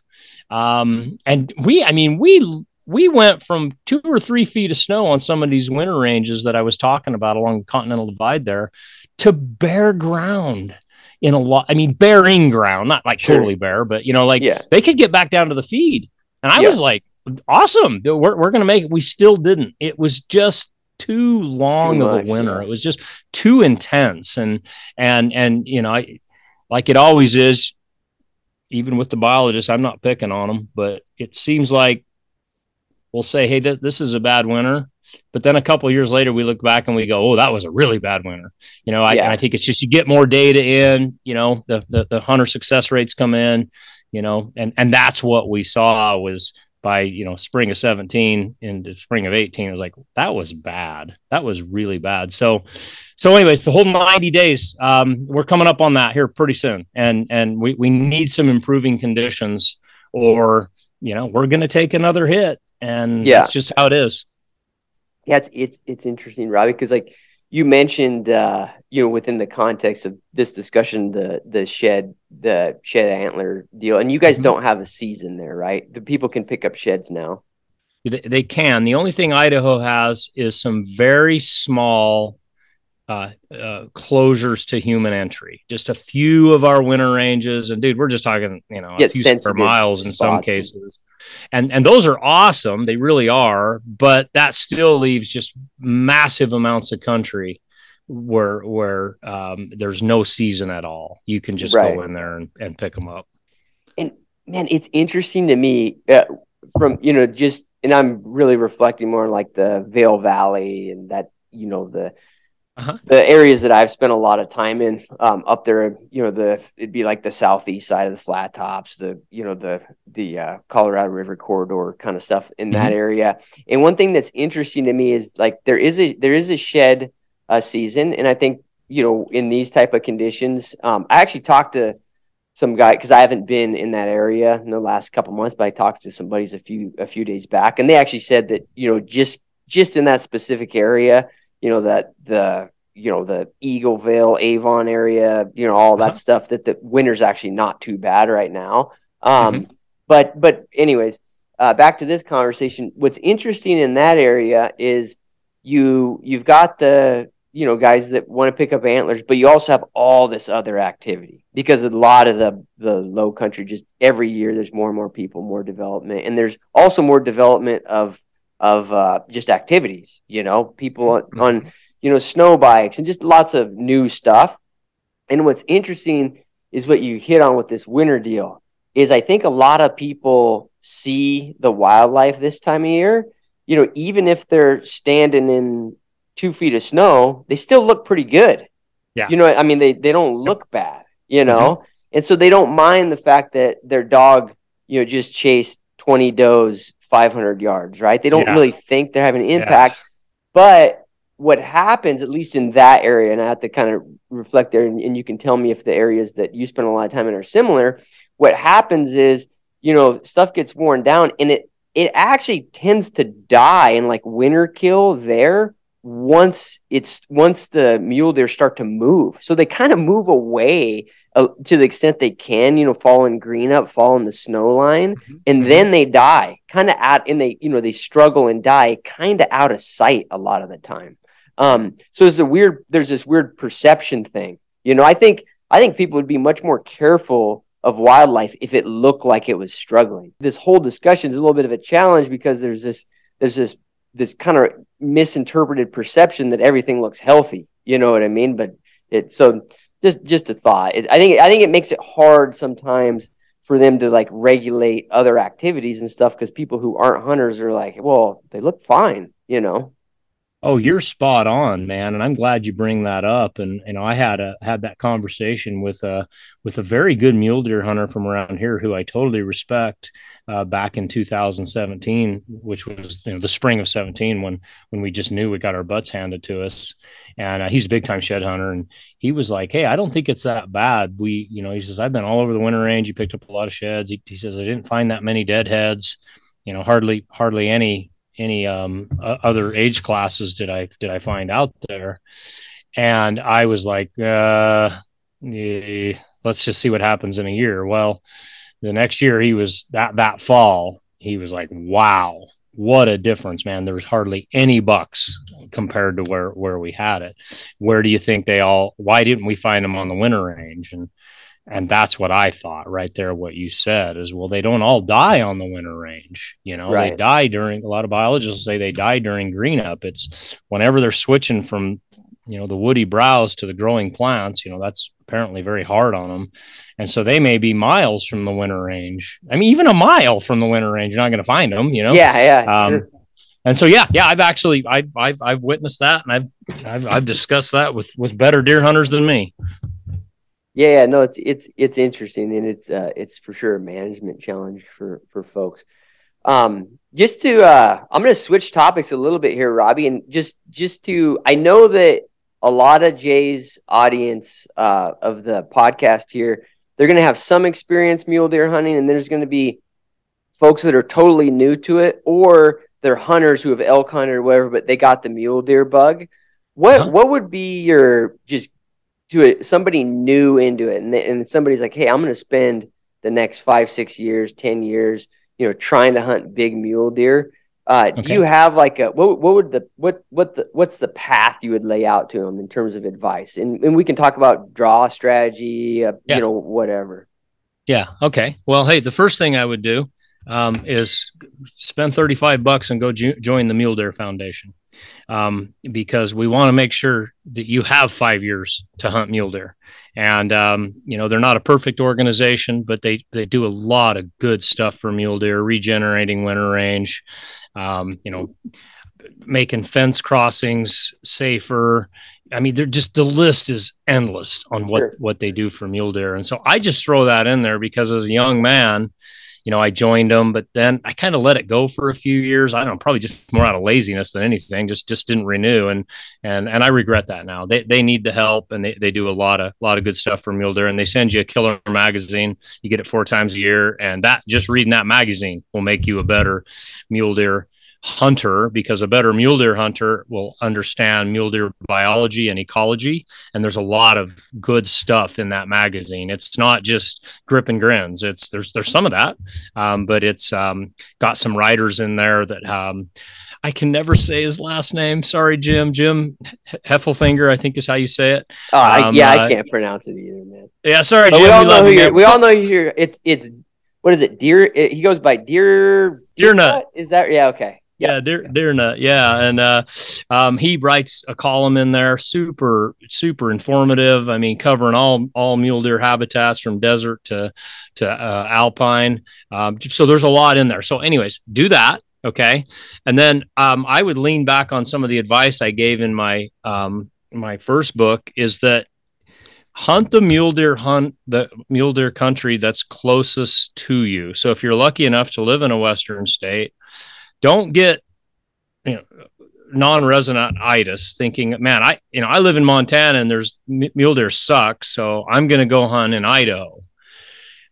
Um, and we, I mean, we we went from two or three feet of snow on some of these winter ranges that I was talking about along the Continental Divide there to bare ground in a lot. I mean, bearing ground, not like sure. totally bare, but you know, like yeah. they could get back down to the feed. And I yeah. was like, awesome. We're, we're going to make it. We still didn't. It was just too long too of much, a winter. Yeah. It was just too intense. And, and, and, you know, I, like it always is, even with the biologists, I'm not picking on them, but it seems like we'll say, Hey, th- this is a bad winter. But then a couple years later, we look back and we go, "Oh, that was a really bad winter." You know, I, yeah. I think it's just you get more data in. You know, the, the the hunter success rates come in. You know, and and that's what we saw was by you know spring of 17 into spring of 18 it was like that was bad. That was really bad. So so anyways the whole 90 days um, we're coming up on that here pretty soon. And and we, we need some improving conditions or you know we're going to take another hit. And yeah. it's just how it is. Yeah it's it's, it's interesting robbie because like you mentioned uh, you know within the context of this discussion the the shed the shed antler deal and you guys mm-hmm. don't have a season there right? The people can pick up sheds now. They can. The only thing idaho has is some very small uh, uh, closures to human entry. Just a few of our winter ranges and dude we're just talking you know a few square miles in some cases and and those are awesome. They really are but that still leaves just massive amounts of country where where um, there's no season at all. You can just right. go in there and, and pick them up. And man it's interesting to me uh, from you know just and i'm really reflecting more on like the Vail Valley and that you know the uh-huh. the areas that I've spent a lot of time in um, up there, you know, the it'd be like the southeast side of the flat tops, the you know the the uh, Colorado River corridor kind of stuff in mm-hmm. that area. And one thing that's interesting to me is like there is a there is a shed uh, season, and I think you know in these type of conditions, um, I actually talked to some guy because I haven't been in that area in the last couple months, but I talked to some buddies a few a few days back, and they actually said that you know just just in that specific area you know that the you know the Eagle-Vail, Avon area, you know all that uh-huh. stuff. That the winter's actually not too bad right now. Um, mm-hmm. But but anyways, uh, back to this conversation. What's interesting in that area is you you've got the you know guys that want to pick up antlers, but you also have all this other activity because a lot of the the low country just every year there's more and more people, more development, and there's also more development of of uh, just activities. You know, people mm-hmm. on, you know, snow bikes and just lots of new stuff. And what's interesting is what you hit on with this winter deal is I think a lot of people see the wildlife this time of year. You know, even if they're standing in two feet of snow, they still look pretty good. Yeah. You know, I mean, they they don't look bad. You know, mm-hmm. and so they don't mind the fact that their dog, you know, just chased twenty does 500 yards. Right? They don't yeah. really think they're having an impact. Yeah. But what happens, at least in that area, and I have to kind of reflect there, and, and you can tell me if the areas that you spend a lot of time in are similar. What happens is, you know, stuff gets worn down, and it it actually tends to die and like winter kill there once it's once the mule deer start to move. So they kind of move away uh, to the extent they can, you know, fall in green up, fall in the snow line, mm-hmm. and mm-hmm. then they die, kind of out, and they, you know, they struggle and die, kind of out of sight a lot of the time. Um, so there's a weird, there's this weird perception thing. You know, I think I think people would be much more careful of wildlife if it looked like it was struggling. This whole discussion is a little bit of a challenge because there's this there's this this kind of misinterpreted perception that everything looks healthy. You know what I mean? But it so just just a thought. It, I think I think it makes it hard sometimes for them to like regulate other activities and stuff because people who aren't hunters are like, well, they look fine, you know. Oh, you're spot on, man, and I'm glad you bring that up. And you know, I had a had that conversation with a with a very good mule deer hunter from around here who I totally respect. Uh, back in 2017, which was you know the spring of 17, when when we just knew we got our butts handed to us. And uh, he's a big time shed hunter, and he was like, "Hey, I don't think it's that bad." We, you know, he says, "I've been all over the winter range. He picked up a lot of sheds. He, he says I didn't find that many deadheads." You know, hardly hardly any any um, other age classes did I did I find out there, and I was like, uh, eh, let's just see what happens in a year. Well, the next year he was that that fall he was like, wow, what a difference, man! There was hardly any bucks compared to where where we had it. Where do you think they all? Why didn't we find them on the winter range? And and that's what I thought right there. What you said is, well, they don't all die on the winter range. You know, right. they die during. A lot of biologists say they die during green up. It's whenever they're switching from, you know, the woody browse to the growing plants. You know, that's apparently very hard on them, and so they may be miles from the winter range. I mean, even a mile from the winter range, you're not going to find them. You know. Yeah, yeah. Um, sure. And so, yeah, yeah, I've actually, I've, I've, I've witnessed that, and I've, I've, I've discussed that with, with better deer hunters than me. Yeah, yeah, no, it's it's it's interesting, and it's uh, it's for sure a management challenge for for folks. Um, just to, uh, I'm going to switch topics a little bit here, Robbie, and just just to, I know that a lot of Jay's audience uh, of the podcast here, they're going to have some experience mule deer hunting, and there's going to be folks that are totally new to it, or they're hunters who have elk hunted or whatever, but they got the mule deer bug. What uh-huh. what would be your just to it, somebody new into it, and, and somebody's like, "Hey, I'm going to spend the next five, six years, ten years, you know, trying to hunt big mule deer." Uh, okay. Do you have like a what? What would the what what the what's the path you would lay out to them in terms of advice? And and we can talk about draw strategy, uh, yeah. you know, whatever. Yeah. Okay. Well, hey, the first thing I would do um, is spend 35 bucks and go jo- join the Mule Deer Foundation um, because we want to make sure that you have five years to hunt mule deer. And um, you know they're not a perfect organization, but they they do a lot of good stuff for mule deer, regenerating winter range, um, you know, making fence crossings safer. I mean, they're just the list is endless on what sure. what they do for mule deer, and so I just throw that in there because as a young man, you know, I joined them, but then I kind of let it go for a few years. I don't know, probably just more out of laziness than anything, just just didn't renew. And and and I regret that now. They they need the help and they, they do a lot of lot of good stuff for mule deer and they send you a killer magazine. You get it four times a year. And that just reading that magazine will make you a better mule deer hunter because a better mule deer hunter will understand mule deer biology and ecology and there's a lot of good stuff in that magazine it's not just grip and grins it's there's there's some of that um, but it's um, got some writers in there that um, I can never say his last name. Sorry, Jim. Jim Heffelfinger, I think is how you say it. Oh, I, yeah, uh, I can't pronounce it either, man. Yeah, sorry, Jim. We all know who you're. We all know you're. It's it's what is it? Deer. It, he goes by Deer. Deer Nut. Is that yeah? Okay. Yeah, deer, deer nut. Yeah, and uh, um, he writes a column in there, super, super informative. I mean, covering all all mule deer habitats from desert to to uh, alpine. Um, so there's a lot in there. So, anyways, do that. Okay, and then um, I would lean back on some of the advice I gave in my um, my first book. Is that hunt the mule deer hunt the mule deer country that's closest to you. So if you're lucky enough to live in a western state don't get you know non-resident itis thinking man i you know i live in montana and there's mule deer sucks so i'm going to go hunt in idaho.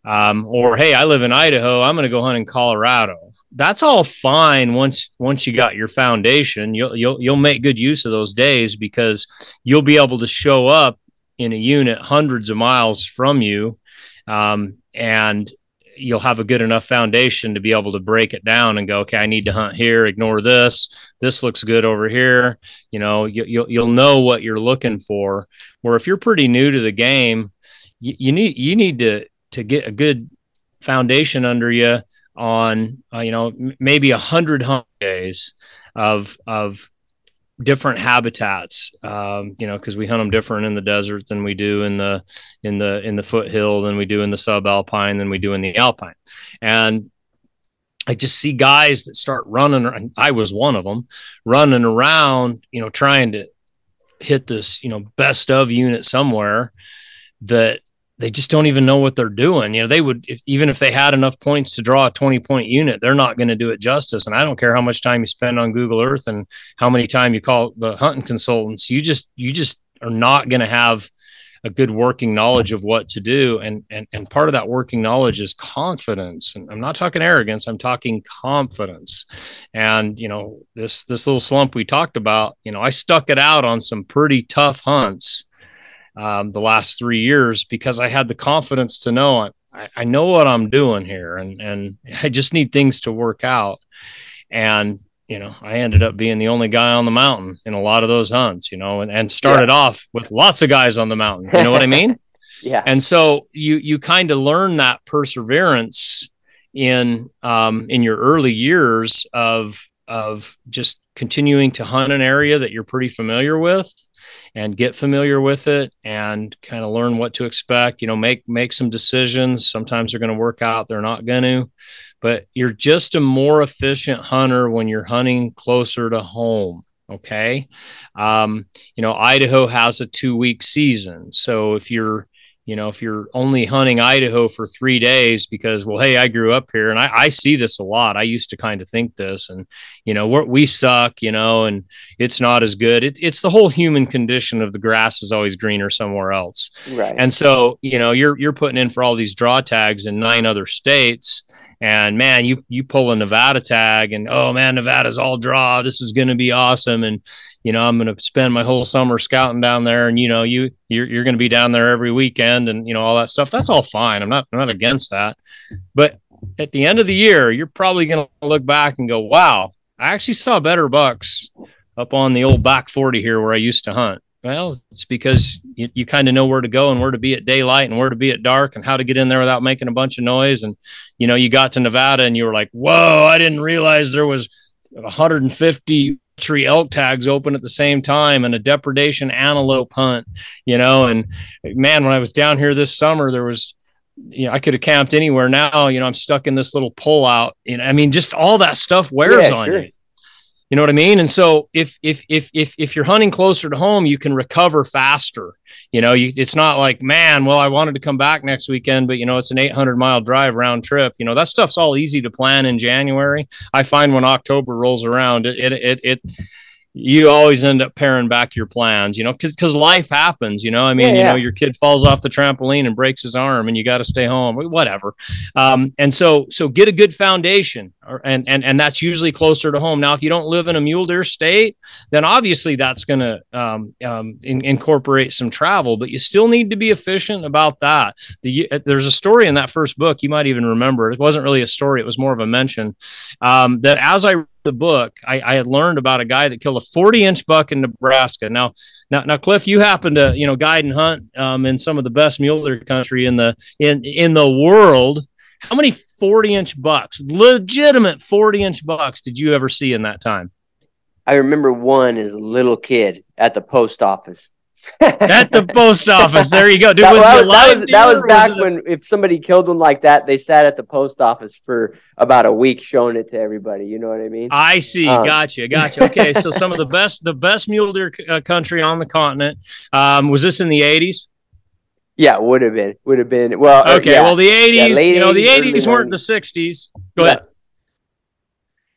Um, or hey i live in idaho i'm going to go hunt in colorado. That's all fine once once you got your foundation. You'll you'll you'll make good use of those days because you'll be able to show up in a unit hundreds of miles from you. Um, and you'll have a good enough foundation to be able to break it down and go, okay, I need to hunt here, ignore this. This looks good over here. You know, you, you'll you'll know what you're looking for. Where if you're pretty new to the game, you, you need you need to to get a good foundation under you on uh, you know maybe a hundred hunt days of of different habitats um, you know because we hunt them different in the desert than we do in the in the in the foothill than we do in the subalpine than we do in the alpine. And i just see guys that start running i was one of them running around you know trying to hit this you know best of unit somewhere that they just don't even know what they're doing. You know, they would if, even if they had enough points to draw a 20 point unit, they're not going to do it justice. And I don't care how much time you spend on Google Earth and how many time you call the hunting consultants. You just you just are not going to have a good working knowledge of what to do. And and and part of that working knowledge is confidence. And I'm not talking arrogance. I'm talking confidence. And you know this this little slump we talked about. You know, I stuck it out on some pretty tough hunts um, the last three years because I had the confidence to know I, I know what I'm doing here and, and *laughs* I just need things to work out. And, you know, I ended up being the only guy on the mountain in a lot of those hunts, you know, and, and started yeah. off with lots of guys on the mountain. You know what I mean? *laughs* yeah. And so you, you kind of learn that perseverance in, um, in your early years of, of just continuing to hunt an area that you're pretty familiar with and get familiar with it and kind of learn what to expect you know make make some decisions. Sometimes they're going to work out they're not going to but you're just a more efficient hunter when you're hunting closer to home okay? Um, you know idaho has a two week season. So if you're you know if you're only hunting idaho for three days because well hey i grew up here and i, I see this a lot. I used to kind of think this and you know we suck you know and it's not as good. It, it's the whole human condition of the grass is always greener somewhere else. Right. And so you know you're you're putting in for all these draw tags in nine other states and man you you pull a nevada tag and oh man nevada's all draw. This is going to be awesome. And you know i'm going to spend my whole summer scouting down there. And you know you you're, you're going to be down there every weekend and you know all that stuff. That's all fine. I'm not i'm not against that. But at the end of the year you're probably going to look back and go wow i actually saw better bucks up on the old back 40 here where i used to hunt well, it's because you, you kind of know where to go and where to be at daylight and where to be at dark and how to get in there without making a bunch of noise. And, you know, you got to Nevada and you were like, whoa, I didn't realize there was 150 tree elk tags open at the same time and a depredation antelope hunt, you know. And man, when I was down here this summer, there was, you know, I could have camped anywhere. Now, you know, I'm stuck in this little pull out. You know, I mean, just all that stuff wears yeah, on sure. you. You know what I mean? And so if if if if if you're hunting closer to home, you can recover faster. You know, you, it's not like, man, well, I wanted to come back next weekend, but you know, it's an 800 mile drive round trip. You know, that stuff's all easy to plan in January. I find when October rolls around, it it it, it you always end up paring back your plans, you know, because because life happens, you know. I mean, yeah, you know, your kid falls off the trampoline and breaks his arm, and you got to stay home, whatever. Um, and so so get a good foundation, or, and and and that's usually closer to home. Now, if you don't live in a mule deer state, then obviously that's going to um, um, in, incorporate some travel, but you still need to be efficient about that. The, there's a story in that first book you might even remember. It wasn't really a story; it was more of a mention um, that as I the book, I, I, had learned about a guy that killed a 40 inch buck in Nebraska. Now, now, now, Cliff, you happen to you know guide and hunt um, in some of the best mule deer country in the in in the world. how many 40 inch bucks, legitimate 40 inch bucks, did you ever see in that time? I remember one as a little kid at the post office. At the post office. There you go. Dude, that, was, that, was, that was, that was back was when if somebody killed one like that, they sat at the post office for about a week showing it to everybody. You know what I mean? I see. Um, gotcha. *laughs* Gotcha. Okay, so some of the best, the best mule deer uh, country on the continent. Um, was this in the eighties? Yeah, would have been. Would have been. Well, okay. Yeah. Well, the eighties. Yeah, you know, the eighties weren't the sixties. Go yeah. ahead.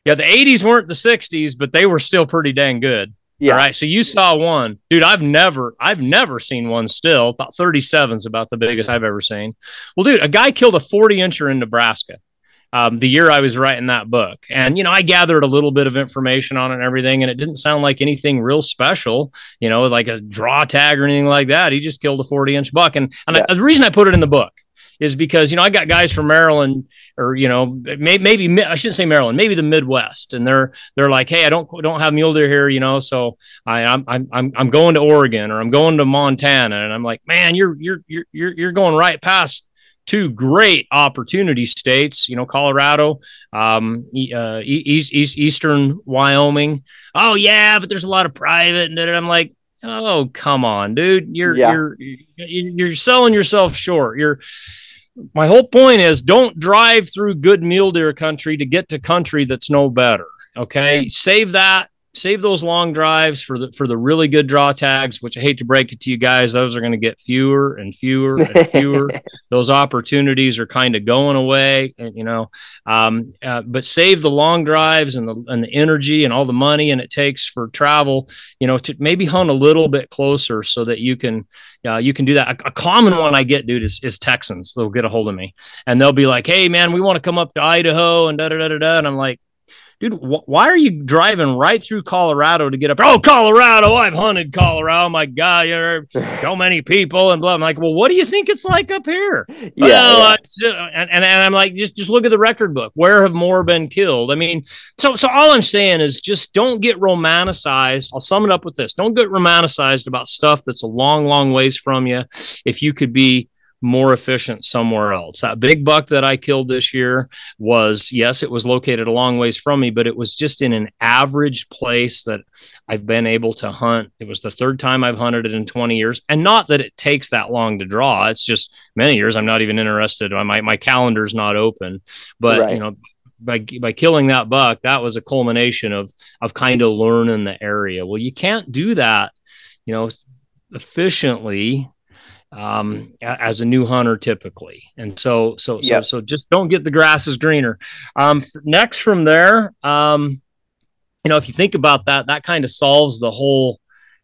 Yeah, the eighties weren't the sixties, but they were still pretty dang good. Yeah. All right. So you saw one, dude. I've never, I've never seen one still. About 37 is about the biggest I've ever seen. Well, dude, a guy killed a 40 incher in Nebraska. Um, the year I was writing that book. And, you know, I gathered a little bit of information on it and everything, and it didn't sound like anything real special, you know, like a draw tag or anything like that. He just killed a 40 inch buck. And, and yeah. I, the reason I put it in the book is because you know I got guys from Maryland or you know maybe, maybe I shouldn't say Maryland, maybe the Midwest, and they're they're like, hey, I don't don't have mule deer here, you know, so I I'm I'm I'm going to Oregon or I'm going to Montana, and I'm like, man, you're you're you're you're going right past two great opportunity states, you know, Colorado, um, uh, east, east, eastern Wyoming. Oh yeah, but there's a lot of private, and I'm like, oh come on, dude, you're yeah. you're you're selling yourself short. You're my whole point is don't drive through good mule deer country to get to country that's no better. Okay. Save that save those long drives for the for the really good draw tags which i hate to break it to you guys those are going to get fewer and fewer and *laughs* fewer. Those opportunities are kind of going away and you know um, uh, but save the long drives and the and the energy and all the money and it takes for travel you know to maybe hunt a little bit closer so that you can uh, you can do that. A, a, common one i get dude is, is texans. They'll get a hold of me and they'll be like hey man we want to come up to idaho and da da da da da and i'm like dude, wh- why are you driving right through Colorado to get up? Oh, Colorado! I've hunted Colorado. My God, you're *laughs* so many people and blah. I'm like, well, what do you think it's like up here? Yeah, well, yeah. Uh, and, and, and I'm like, just just look at the record book. Where have more been killed? I mean, so so all I'm saying is just don't get romanticized. I'll sum it up with this: don't get romanticized about stuff that's a long, long ways from you. If you could be more efficient somewhere else. That big buck that I killed this year was, yes, it was located a long ways from me, but it was just in an average place that I've been able to hunt. It was the third time I've hunted it in 20 years. And not that it takes that long to draw. It's just many years I'm not even interested. My, my calendar's not open. But, right. you know, by by killing that buck, that was a culmination of of kind of learning the area. Well, you can't do that, you know, efficiently um, as a new hunter typically. And so, so, so, yep. so just don't get the grass is greener. Um, next from there, um, you know, if you think about that, that kind of solves the whole,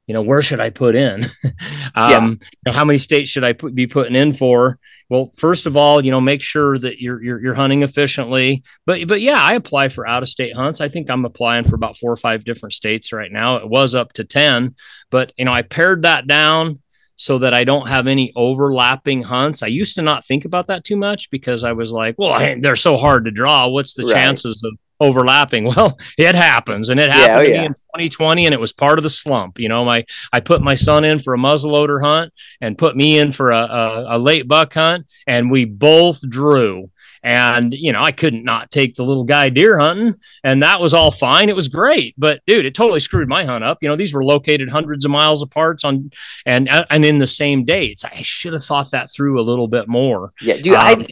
you know, where should I put in? *laughs* um, yeah. how many states should I put, be putting in for? Well, first of all, you know, make sure that you're, you're, you're hunting efficiently, but, but yeah, I apply for out of state hunts. I think I'm applying for about four or five different states right now. It was up to 10, but you know, I pared that down so that I don't have any overlapping hunts. I used to not think about that too much because I was like, well, they're so hard to draw. What's the right. chances of overlapping? *laughs* Well, it happens, and it happened yeah, oh, to yeah. me in 2020, and it was part of the slump. You know, my I put my son in for a muzzleloader hunt and put me in for a, a, a late buck hunt, and we both drew. And, you know, I couldn't not take the little guy deer hunting. And that was all fine. It was great. But dude, it totally screwed my hunt up. You know, these were located hundreds of miles apart on and and in the same dates. I should have thought that through a little bit more. Yeah, dude, um, I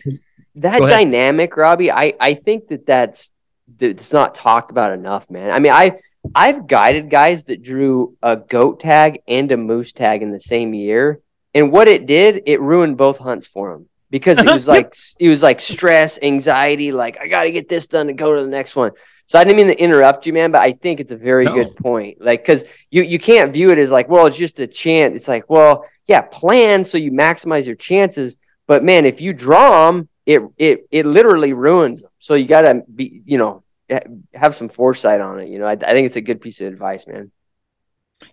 that dynamic, Robbie, I I think that that's that's not talked about enough, man. I mean, I I've guided guys that drew a goat tag and a moose tag in the same year, and what it did, it ruined both hunts for them because it was *laughs* like it was like stress, anxiety, like I got to get this done and go to the next one. So I didn't mean to interrupt you, man, but I think it's a very no. good point. Like, because you you can't view it as like, well, it's just a chance. It's like, well, yeah, plan so you maximize your chances. But man, if you draw them, it it it literally ruins them. So you got to be, you know, have some foresight on it. You know, I, I think it's a good piece of advice, man.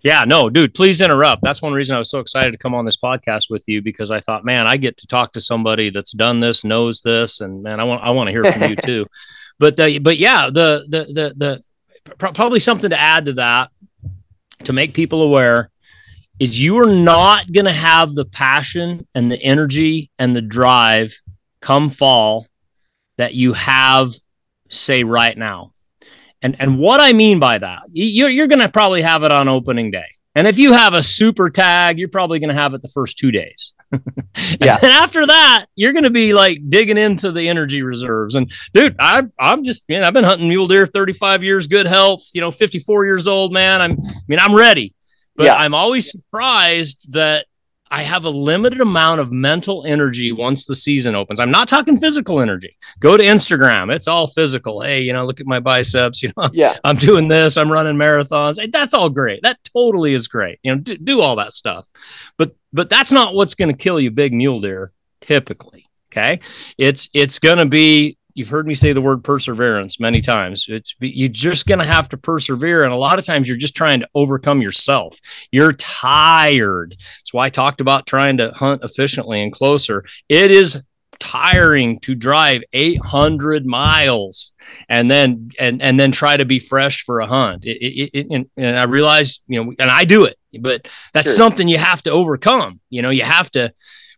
Yeah, no, dude, please interrupt. That's one reason I was so excited to come on this podcast with you because I thought, man, I get to talk to somebody that's done this, knows this, and man, I want I want to hear from you too. *laughs* But the, but yeah, the the the the probably something to add to that to make people aware is you are not going to have the passion and the energy and the drive come fall that you have, say, right now. And and what I mean by that, you're, you're going to probably have it on opening day. And if you have a super tag, you're probably going to have it the first two days. *laughs* yeah. And after that, you're going to be like digging into the energy reserves. And dude, I, I'm just, man, I've been hunting mule deer 35 years, good health, you know, 54 years old, man. I'm, I mean, I'm ready, but yeah. I'm always surprised that I have a limited amount of mental energy once the season opens. I'm not talking physical energy. Go to Instagram. It's all physical. Hey, you know, look at my biceps. *laughs* You know, yeah, I'm doing this. I'm running marathons. That's all great. That totally is great. You know, do, do all that stuff. But but that's not what's going to kill you big mule deer typically. Okay. It's it's going to be you've heard me say the word perseverance many times. It's you're just going to have to persevere, and a lot of times you're just trying to overcome yourself. You're tired. That's why I talked about trying to hunt efficiently and closer. It is tiring to drive 800 miles and then and and then try to be fresh for a hunt it, it, it, and, and, i realize you know and i do it but that's sure. something you have to overcome you know you have to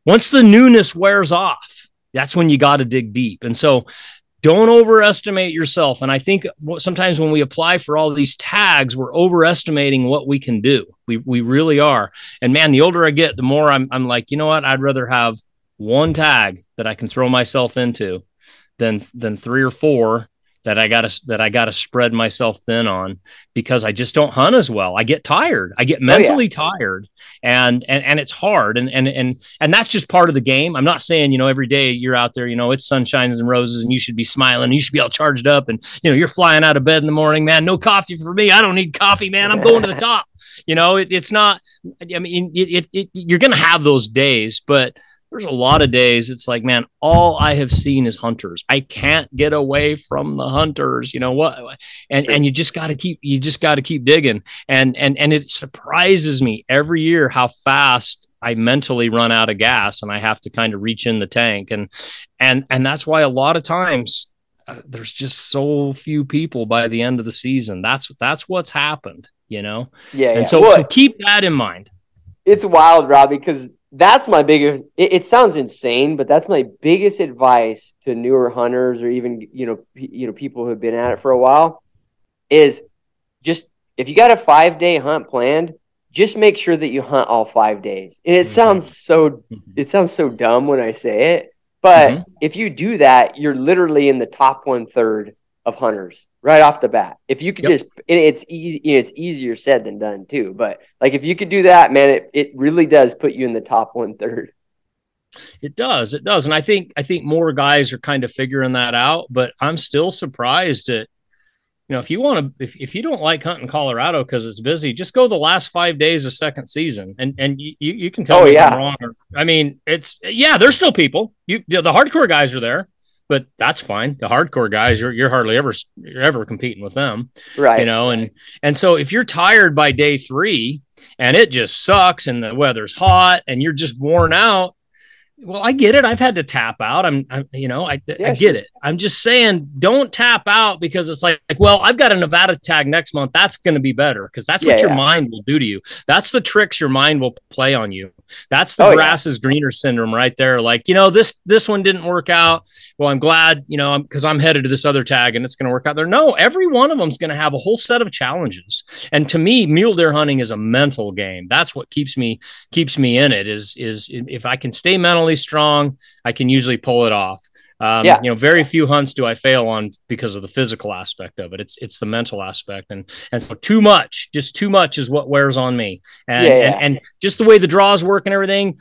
once the newness wears off that's when you got to dig deep. And so don't overestimate yourself. And I think sometimes when we apply for all these tags, we're overestimating what we can do. We, we really are. And man, the older I get, the more I'm, I'm like, you know what? I'd rather have one tag that I can throw myself into than, than three or four that I got to that I got to spread myself thin on because I just don't hunt as well. I get tired. I get mentally oh, yeah. tired, and and and it's hard. And and and and that's just part of the game. I'm not saying you know every day you're out there, you know, it's sunshines and roses, and you should be smiling, and you should be all charged up, and you know you're flying out of bed in the morning, man. No coffee for me. I don't need coffee, man. I'm going to the top. You know, it, it's not. I mean, it, it, it you're gonna have those days, but there's a lot of days it's like man all i have seen is hunters. I can't get away from the hunters you know what? And and you just got to keep you just got to keep digging. And and and it surprises me every year how fast i mentally run out of gas and i have to kind of reach in the tank. And and and that's why a lot of times uh, there's just so few people by the end of the season. That's that's what's happened you know? Yeah and yeah. so, well, so keep that in mind. it's wild robbie because that's my biggest it, it, sounds insane but that's my biggest advice to newer hunters or even you know p- you know people who have been at it for a while is just if you got a five day hunt planned just make sure that you hunt all five days and it mm-hmm. sounds so mm-hmm. it sounds so dumb when i say it but mm-hmm. if you do that you're literally in the top one third of hunters right off the bat. If you could yep. just, it's easy, you know, it's easier said than done too. But like if you could do that, man, it, it really does put you in the top one third. It does, it does, and I think I think more guys are kind of figuring that out. But I'm still surprised at, you know, if you want to, if, if you don't like hunting Colorado because it's busy, just go the last five days of second season, and and you you can tell oh, me yeah. I'm wrong. Or, I mean, it's yeah, there's still people. You the hardcore guys are there but that's fine. The hardcore guys, you're you're hardly ever you're ever competing with them, right? You know, and and so if you're tired by day three and it just sucks and the weather's hot and you're just worn out, well, I get it. I've had to tap out. I'm, I'm you know, I, yeah, I get sure. it. I'm just saying, don't tap out because it's like, like, well, I've got a Nevada tag next month. That's going to be better because that's yeah, what your yeah. mind will do to you. That's the tricks your mind will play on you. That's the oh, grass is greener syndrome right there. Like, you know, this this one didn't work out. Well, I'm glad, you know, because I'm, I'm headed to this other tag and it's going to work out there. No, every one of them is going to have a whole set of challenges. And to me, mule deer hunting is a mental game. That's what keeps me keeps me in it. Is is if I can stay mentally strong, I can usually pull it off. Um, yeah. you know, very few hunts do I fail on because of the physical aspect of it. It's it's the mental aspect, and and so too much, just too much, is what wears on me. And yeah, yeah. And, and just the way the draws work and everything,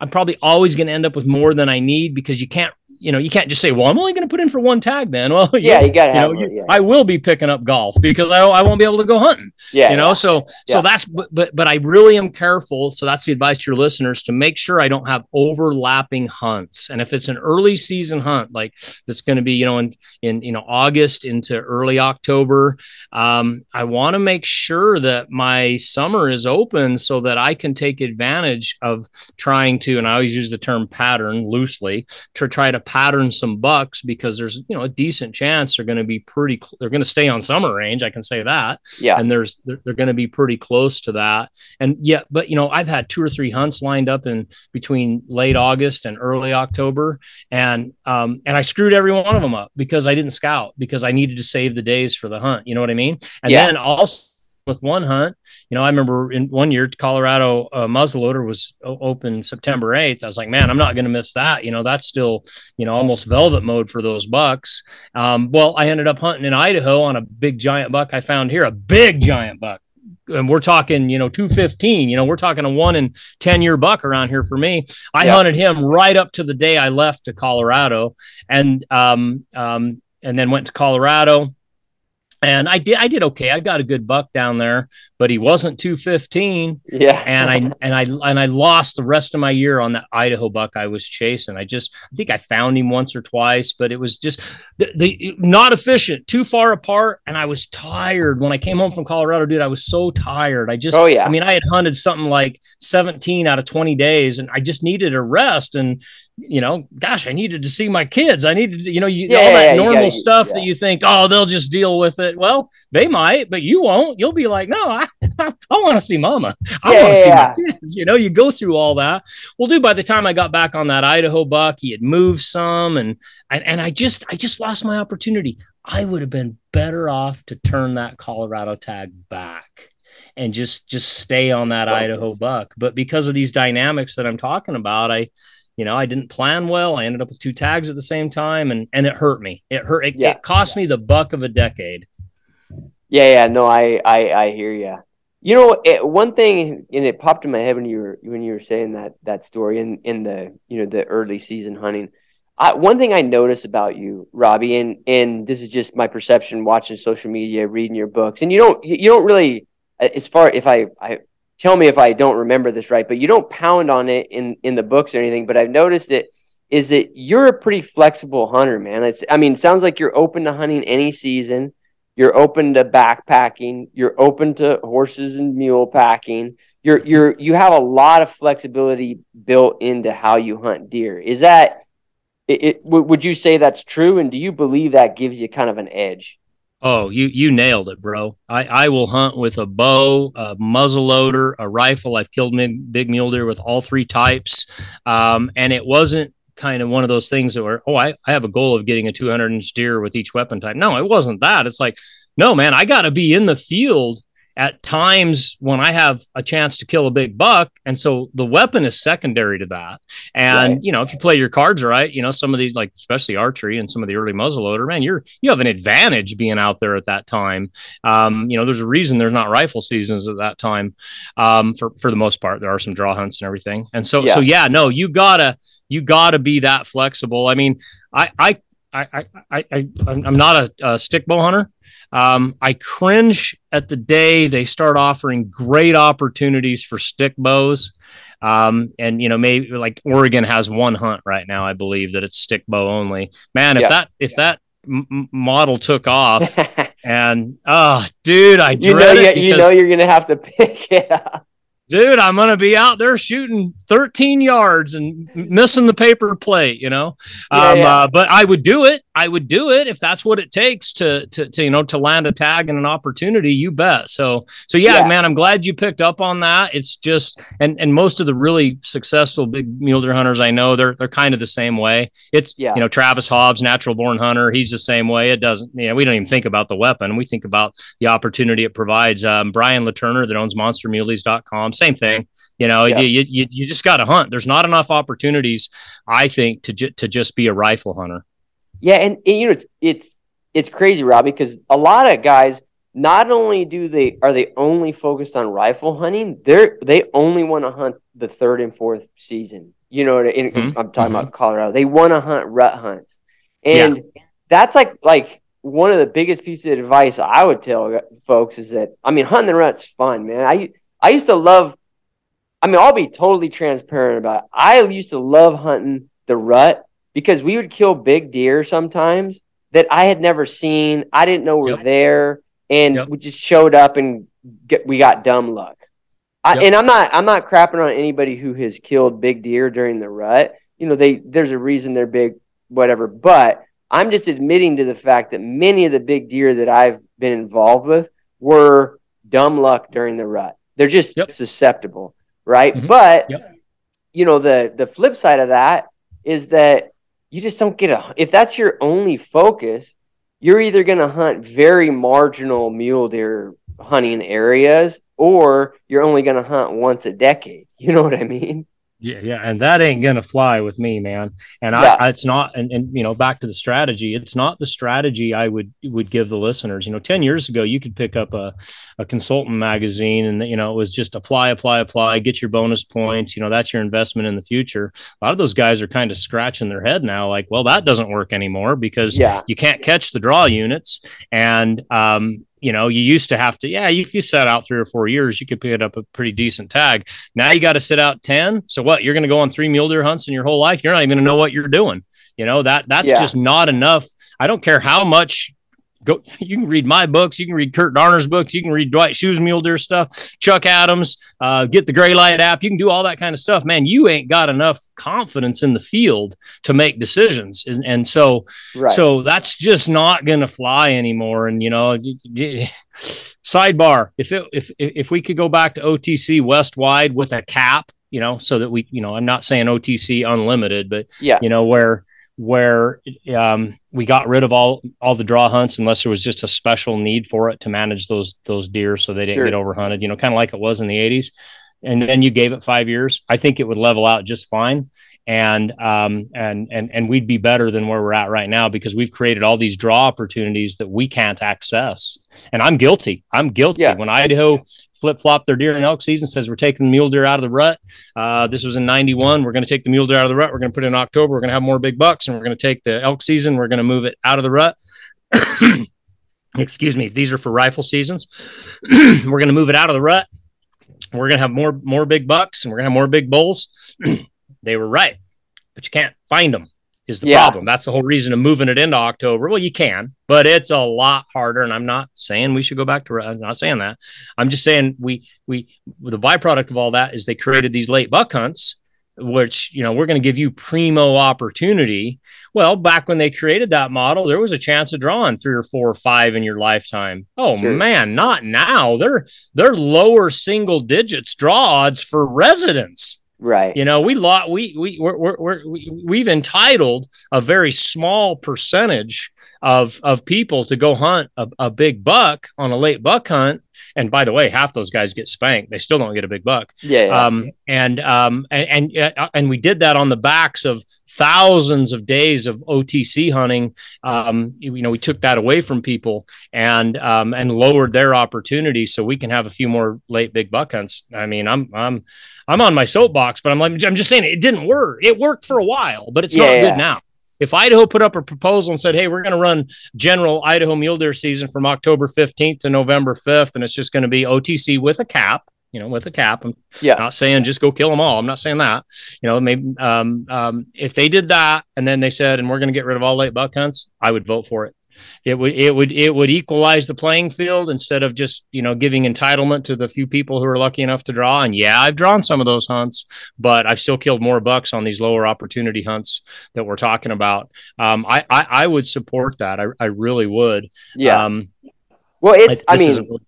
I'm probably always going to end up with more than I need because you can't you know, you can't just say, "Well, I'm only going to put in for one tag." Then, *laughs* well, yeah, you got to. You know, yeah. I will be picking up golf because I, I won't be able to go hunting. Yeah, you know, yeah. so yeah. so that's but, but but I really am careful. So that's the advice to your listeners to make sure I don't have overlapping hunts. And if it's an early season hunt, like that's going to be, you know, in in you know August into early October, um, I want to make sure that my summer is open so that I can take advantage of trying to, and I always use the term pattern loosely to try to pattern some bucks because there's you know a decent chance they're going to be pretty they're going to stay on summer range i can say that. Yeah. And there's they're, they're going to be pretty close to that. And yeah but you know i've had two or three hunts lined up in between late august and early october. And um and i screwed every one of them up because i didn't scout because i needed to save the days for the hunt. You know what i mean? And yeah. then also with one hunt. You know, I remember in one year, Colorado uh, muzzleloader was open September 8th. I was like, man, I'm not going to miss that. You know, that's still, you know, almost velvet mode for those bucks. Um, well, I ended up hunting in Idaho on a big giant buck I found here, a big giant buck. And we're talking, you know, 215, you know, we're talking a one in 10 year buck around here for me. I hunted him right up to the day I left to Colorado and, um, um, and then went to Colorado and I did I did okay. I got a good buck down there, but he wasn't 215. Yeah. and I and I and I lost the rest of my year on that Idaho buck I was chasing. I just I think I found him once or twice, but it was just the, the not efficient, too far apart, and I was tired when I came home from Colorado, dude. I was so tired. I just oh yeah. I mean, I had hunted something like 17 out of 20 days, and I just needed a rest. And you know, gosh, I needed to see my kids. I needed to, you know, you, yeah, all that yeah, normal gotta, stuff yeah. that you think, oh, they'll just deal with it. Well, they might, but you won't. You'll be like, no, I, *laughs* I, want to see mama. I want to see my kids. You know, you go through all that. Well, dude, by the time I got back on that Idaho buck, he had moved some, and and, and I just, I just lost my opportunity. I would have been better off to turn that Colorado tag back and just just stay on that Idaho buck. But because of these dynamics that I'm talking about, I you know, I didn't plan well. I ended up with two tags at the same time, and and it hurt me. It hurt. It, yeah. it cost me the buck of a decade. Yeah, yeah. No, I I, I hear you. You know, it, one thing, and it popped in my head when you were when you were saying that that story in in the you know the early season hunting. I, one thing I notice about you, Robbie, and and this is just my perception watching social media, reading your books, and you don't you don't really uh, as far if I I tell me if I don't remember this right, but you don't pound on it in in the books or anything. But I've noticed it is that you're a pretty flexible hunter, man. It's I mean, sounds like you're open to hunting any season. You're open to backpacking. You're open to horses and mule packing. You're you're you have a lot of flexibility built into how you hunt deer. Is that it, it would you say that's true? And do you believe that gives you kind of an edge? Oh, you you nailed it, bro. I, I will hunt with a bow, a muzzle loader, a rifle. I've killed big, big mule deer with all three types, um, and it wasn't kind of one of those things that were, oh, I, I have a goal of getting a 200 inch deer with each weapon type. No, it wasn't that. It's like, no, man, I got to be in the field at times when I have a chance to kill a big buck. And so the weapon is secondary to that. And, right. you know, if you play your cards right, you know, some of these, like especially archery and some of the early muzzleloader, man, you're, you have an advantage being out there at that time. Um, you know, there's a reason there's not rifle seasons at that time. Um, for, for the most part, there are some draw hunts and everything. And so, yeah. so yeah, no, you gotta, you gotta be that flexible. I mean, I, I, I, I, I, I'm not a, a stick bow hunter. Um, I cringe at the day they start offering great opportunities for stick bows. Um, and you know, maybe like Oregon has one hunt right now, I believe that it's stick bow only. Man, if yeah. that if that m- model took off, *laughs* and oh, dude, I you know you, you know you're gonna have to *laughs* pick it up dude, I'm going to be out there shooting 13 yards and missing the paper plate, you know? Yeah, um, yeah. Uh, but I would do it. I would do it if that's what it takes to, to, to, you know, to land a tag and an opportunity, you bet. So, so yeah, yeah, man, I'm glad you picked up on that. It's just, and, and most of the really successful big mule deer hunters I know, they're, they're kind of the same way. It's, yeah. you know, Travis Hobbs, natural born hunter. He's the same way. It doesn't, you know, we don't even think about the weapon. We think about the opportunity it provides. Um, Brian Latturner that owns monstermuleys.com same thing. You know, yeah. you, you, you just got to hunt. There's not enough opportunities, I think, to ju- to just be a rifle hunter. Yeah, and, and you know, it's it's it's crazy, Robbie, because a lot of guys not only do they are they only focused on rifle hunting, they're they only want to hunt the third and fourth season. You know, in, mm-hmm. I'm talking mm-hmm. about Colorado. They want to hunt rut hunts, and yeah. that's like like one of the biggest pieces of advice I would tell folks is that I mean hunting the rut's fun, man. I I used to love. I mean, I'll be totally transparent about. It. I used to love hunting the rut because we would kill big deer sometimes that I had never seen. I didn't know were yep. there, and yep. we just showed up and get, we got dumb luck. I, yep. And I'm not I'm not crapping on anybody who has killed big deer during the rut. You know, they there's a reason they're big whatever. But I'm just admitting to the fact that many of the big deer that I've been involved with were dumb luck during the rut. They're just susceptible, right? Mm-hmm. But you know, the the flip side of that is that you just don't get a if that's your only focus, you're either going to hunt very marginal mule deer hunting areas or you're only going to hunt once a decade. *laughs* You know what I mean? Yeah, yeah, and that ain't gonna fly with me, man. And yeah. I, it's not, and, and you know, back to the strategy. It's not the strategy I would would give the listeners. You know, ten years ago, you could pick up a a consultant magazine, and you know, it was just apply, apply, apply, get your bonus points. You know, that's your investment in the future. A lot of those guys are kind of scratching their head now, like, well, that doesn't work anymore because yeah. you can't catch the draw units, and um, you know, you used to have to, yeah, if you set out three or four years, you could pick up a pretty decent tag. Now you got to sit out 10. So what? You're going to go on three mule deer hunts in your whole life. You're not even going to know what you're doing. You know, that that's yeah. just not enough. I don't care how much go *laughs* you can read my books you can read kirt darner's books you can read dwight deer stuff chuck adams uh, get the gray light app you can do all that kind of stuff. Man you ain't got enough confidence in the field to make decisions. And, and so right. so that's just not going to fly anymore. And you know sidebar if it if if we could go back to otc west wide with a cap you know so that we you know i'm not saying otc unlimited but yeah. you know where where um, we got rid of all all the draw hunts unless there was just a special need for it to manage those those deer so they didn't sure. get overhunted. You know, kind of like it was in the '80s. And then you gave it five years. I think it would level out just fine, and um, and and and we'd be better than where we're at right now because we've created all these draw opportunities that we can't access. And I'm guilty. I'm guilty. Yeah. When Idaho flip flop their deer and elk season, says we're taking the mule deer out of the rut. Uh, this was in 91. We're going to take the mule deer out of the rut. We're going to put it in October. We're going to have more big bucks and we're going to take the elk season. We're going to move it out of the rut. *clears throat* Excuse me. These are for rifle seasons. *clears throat* we're going to move it out of the rut. We're going to have more, more big bucks and we're going to have more big bulls. *clears throat* they were right, but you can't find them is the yeah. problem. That's the whole reason of moving it into October. Well, you can, but it's a lot harder. And I'm not saying we should go back to. I'm not saying that. I'm just saying we we the byproduct of all that is they created these late buck hunts, which you know we're going to give you primo opportunity. Well, back when they created that model, there was a chance of drawing three or four or five in your lifetime. Oh sure. man, not now. They're they're lower single digits draw odds for residents. Right. You know, we lot we we we're, we're, we're, we've entitled a very small percentage of of people to go hunt a, a big buck on a late buck hunt. And by the way, half those guys get spanked. They still don't get a big buck. Yeah. yeah. Um, and um, and and uh, and we did that on the backs of thousands of days of OTC hunting. Um, you know, we took that away from people and um, and lowered their opportunities so we can have a few more late big buck hunts. I mean, I'm I'm I'm on my soapbox, but I'm like I'm just saying it didn't work. It worked for a while, but it's yeah, not yeah. good now. If Idaho put up a proposal and said, "Hey, we're going to run general Idaho mule deer season from October 15th to November 5th, and it's just going to be OTC with a cap," you know, with a cap. I'm yeah. not saying just go kill them all. I'm not saying that. You know, maybe um, um, if they did that and then they said, and we're going to get rid of all late buck hunts, I would vote for it. It would it would it would equalize the playing field instead of just you know giving entitlement to the few people who are lucky enough to draw. And yeah, I've drawn some of those hunts, but I've still killed more bucks on these lower opportunity hunts that we're talking about. Um, I, I, I would support that. I I really would. Yeah. Um, well, it's I, I mean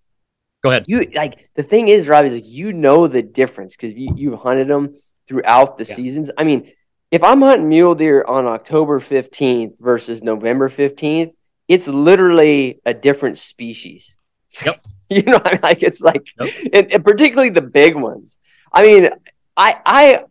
Go ahead. You like the thing is, Robbie, is like you know the difference because you you hunted them throughout the yeah. seasons. I mean, if I'm hunting mule deer on October 15th versus November 15th, it's literally a different species. Yep. *laughs* you know, I mean? like it's like, yep. and, and particularly the big ones. I mean, I I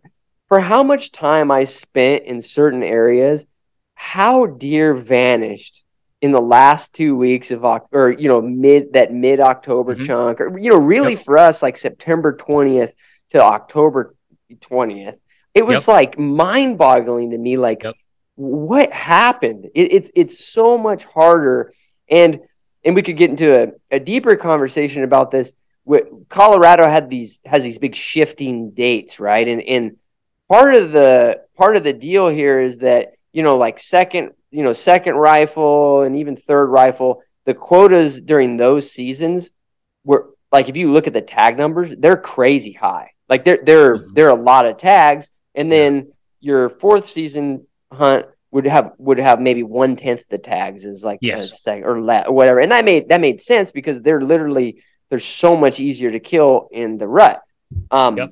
for how much time I spent in certain areas, how deer vanished in the last two weeks of or you know mid that mid October mm-hmm. chunk or you know really yep. for us like September 20th to October 20th it was yep. like mind boggling to me like yep. what happened it, it's it's so much harder and and we could get into a, a deeper conversation about this With Colorado had these has these big shifting dates right and and part of the part of the deal here is that you know like second you know, second rifle and even third rifle, the quotas during those seasons were like if you look at the tag numbers, they're crazy high. Like there there mm-hmm. there are a lot of tags. And then yeah. your fourth season hunt would have would have maybe one tenth the tags as like yes. second or la- or whatever, and that made that made sense because they're literally they're so much easier to kill in the rut. Um, yep.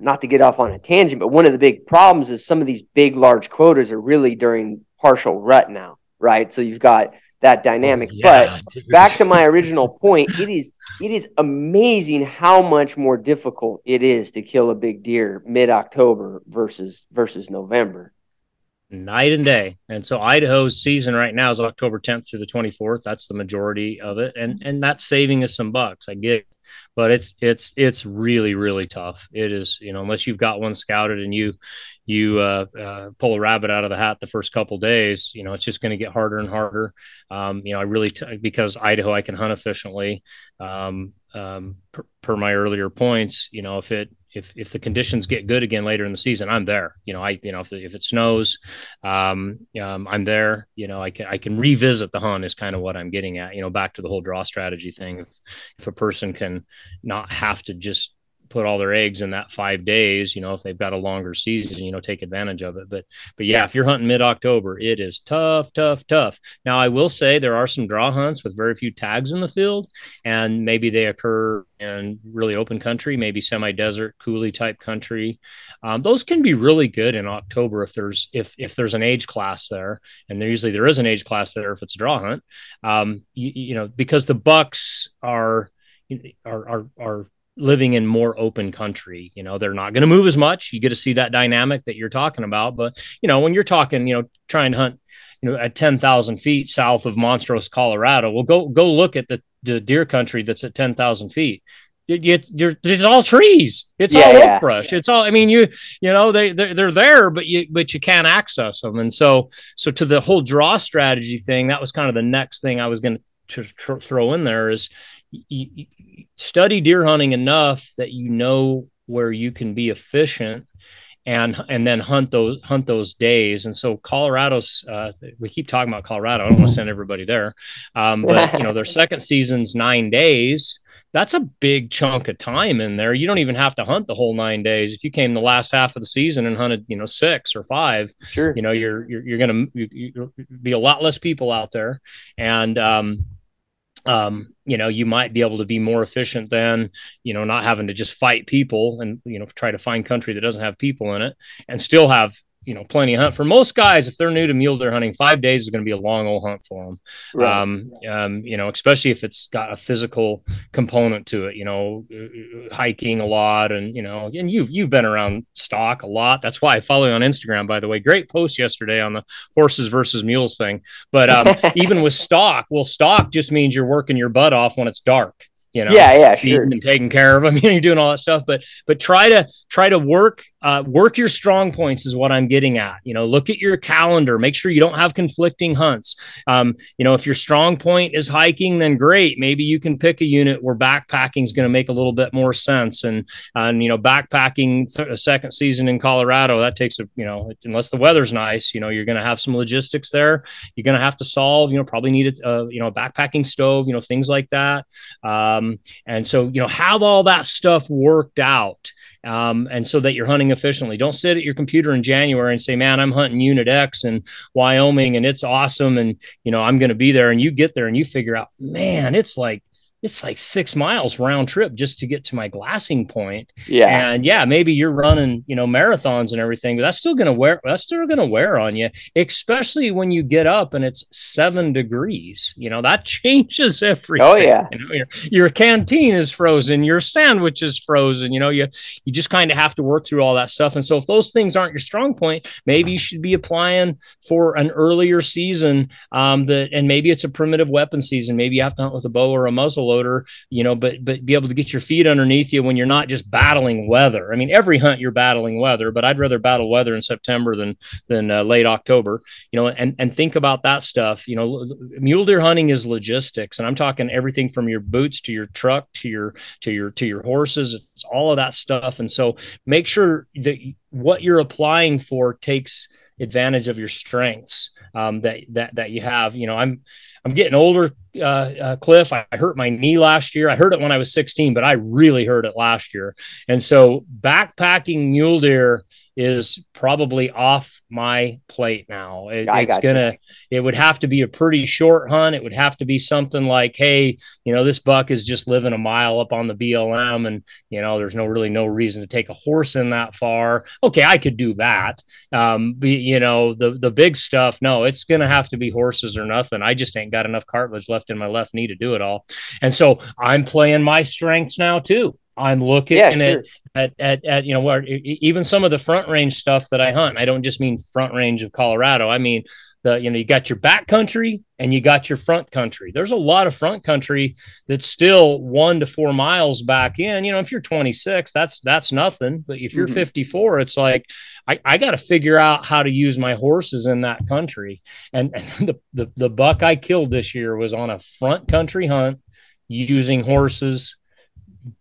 Not to get off on a tangent, but one of the big problems is some of these big large quotas are really during partial rut now, right? So you've got that oh, dynamic. Oh, yeah, but dude. back to my original point, it is it is amazing how much more difficult it is to kill a big deer mid October versus versus November night and day. And so Idaho's season right now is October 10th through the 24th. That's the majority of it. And and that's saving us some bucks. I get it. But it's it's it's really really tough. It is you know unless you've got one scouted and you you uh, uh, pull a rabbit out of the hat the first couple days, you know it's just going to get harder and harder. Um, you know I really t- because Idaho I can hunt efficiently. Um, um, per, per, my earlier points, you know if it if if the conditions get good again later in the season, I'm there. You know, I you know if, if it snows, um, um, I'm there. You know, I can I can revisit the hunt is kind of what I'm getting at. You know, back to the whole draw strategy thing. If if a person can not have to just put all their eggs in that five days you know if they've got a longer season you know take advantage of it. But but yeah if you're hunting mid-october it is tough tough tough. Now i will say there are some draw hunts with very few tags in the field and maybe they occur in really open country maybe semi-desert coulee type country. Um, those can be really good in october if there's if if there's an age class there and there usually there is an age class there if it's a draw hunt. Um, you, you know because the bucks are are are, are living in more open country. You know, they're not going to move as much. You get to see that dynamic that you're talking about. But, you know, when you're talking, you know, trying to hunt, you know, at 10,000 feet south of Montrose, Colorado, well, go, go look at the, the deer country that's at 10,000 feet. You, you're, it's all trees. It's yeah, all yeah. oak brush. It's all. I mean, you you know they they're, they're there, but you but you can't access them. And so so to the whole draw strategy thing, that was kind of the next thing I was going to throw in there is you, study deer hunting enough that you know where you can be efficient and and then hunt those hunt those days. And so Colorado's uh, we keep talking about Colorado. I don't want to send everybody there, um, but you know their *laughs* second season's nine days. That's a big chunk of time in there. You don't even have to hunt the whole nine days. If you came the last half of the season and hunted, you know, six or five, sure, you know, you're you're, you're going to you, be a lot less people out there, and um, um, you know, you might be able to be more efficient than, you know, not having to just fight people and, you know, try to find country that doesn't have people in it and still have you know plenty of hunt. For most guys if they're new to mule deer hunting five days is going to be a long old hunt for them right. um, um, you know especially if it's got a physical component to it you know hiking a lot and you know and you've you've been around stock a lot. That's why i follow you on instagram by the way. Great post yesterday on the horses versus mules thing. But um, *laughs* even with stock well stock just means you're working your butt off when it's dark you know? Yeah yeah sure. and taking care of them *laughs* you know you're doing all that stuff. But but try to try to work uh, work your strong points is what i'm getting at. You know look at your calendar. Make sure you don't have conflicting hunts. Um, you know if your strong point is hiking then great. Maybe you can pick a unit where backpacking is going to make a little bit more sense. And and you know backpacking th- a second season in colorado that takes a you know unless the weather's nice you know you're going to have some logistics there. You're going to have to solve you know probably need a, you know a backpacking stove you know things like that. Um, and so you know have all that stuff worked out um, and so that you're hunting efficiently. Don't sit at your computer in January and say, "Man, I'm hunting Unit X in Wyoming, and it's awesome, and you know I'm going to be there." And you get there and you figure out, "Man, it's like it's like six miles round trip just to get to my glassing point. Yeah. And yeah, maybe you're running, you know, marathons and everything, but that's still going to wear, that's still going to wear on you, especially when you get up and it's seven degrees, you know, that *laughs* changes everything. Oh yeah. You know, your, your canteen is frozen, your sandwich is frozen, you know, you, you just kind of have to work through all that stuff. And so if those things aren't your strong point, maybe you should be applying for an earlier season um, that, and maybe it's a primitive weapon season. Maybe you have to hunt with a bow or a muzzle loader, you know, but but be able to get your feet underneath you when you're not just battling weather. I mean, every hunt you're battling weather, but I'd rather battle weather in September than than uh, late October, you know, and and think about that stuff. You know, mule deer hunting is logistics, and I'm talking everything from your boots to your truck to your to your to your horses. It's all of that stuff, and so make sure that what you're applying for takes advantage of your strengths um, that that that you have. You know, I'm I'm getting older uh, uh, Cliff, I hurt my knee last year. I hurt it when I was 16, but I really hurt it last year. And so backpacking mule deer is probably off my plate now. It, it's gonna. You. It would have to be a pretty short hunt. It would have to be something like, hey, you know, this buck is just living a mile up on the BLM, and you know, there's no really no reason to take a horse in that far. Okay, I could do that. Um, but you know, the the big stuff, no, it's gonna have to be horses or nothing. I just ain't got enough cartilage left in my left knee to do it all, and so I'm playing my strengths now too. I'm looking yeah, sure. at, at, at, at, you know, where even some of the front range stuff that I hunt, I don't just mean front range of Colorado. I mean, the, you know, you got your back country and you got your front country. There's a lot of front country that's still one to four miles back in. You know, if you're 26, that's, that's nothing. But if you're mm-hmm. 54, it's like, I, I got to figure out how to use my horses in that country. And, *laughs* and the, the, the buck I killed this year was on a front country hunt using horses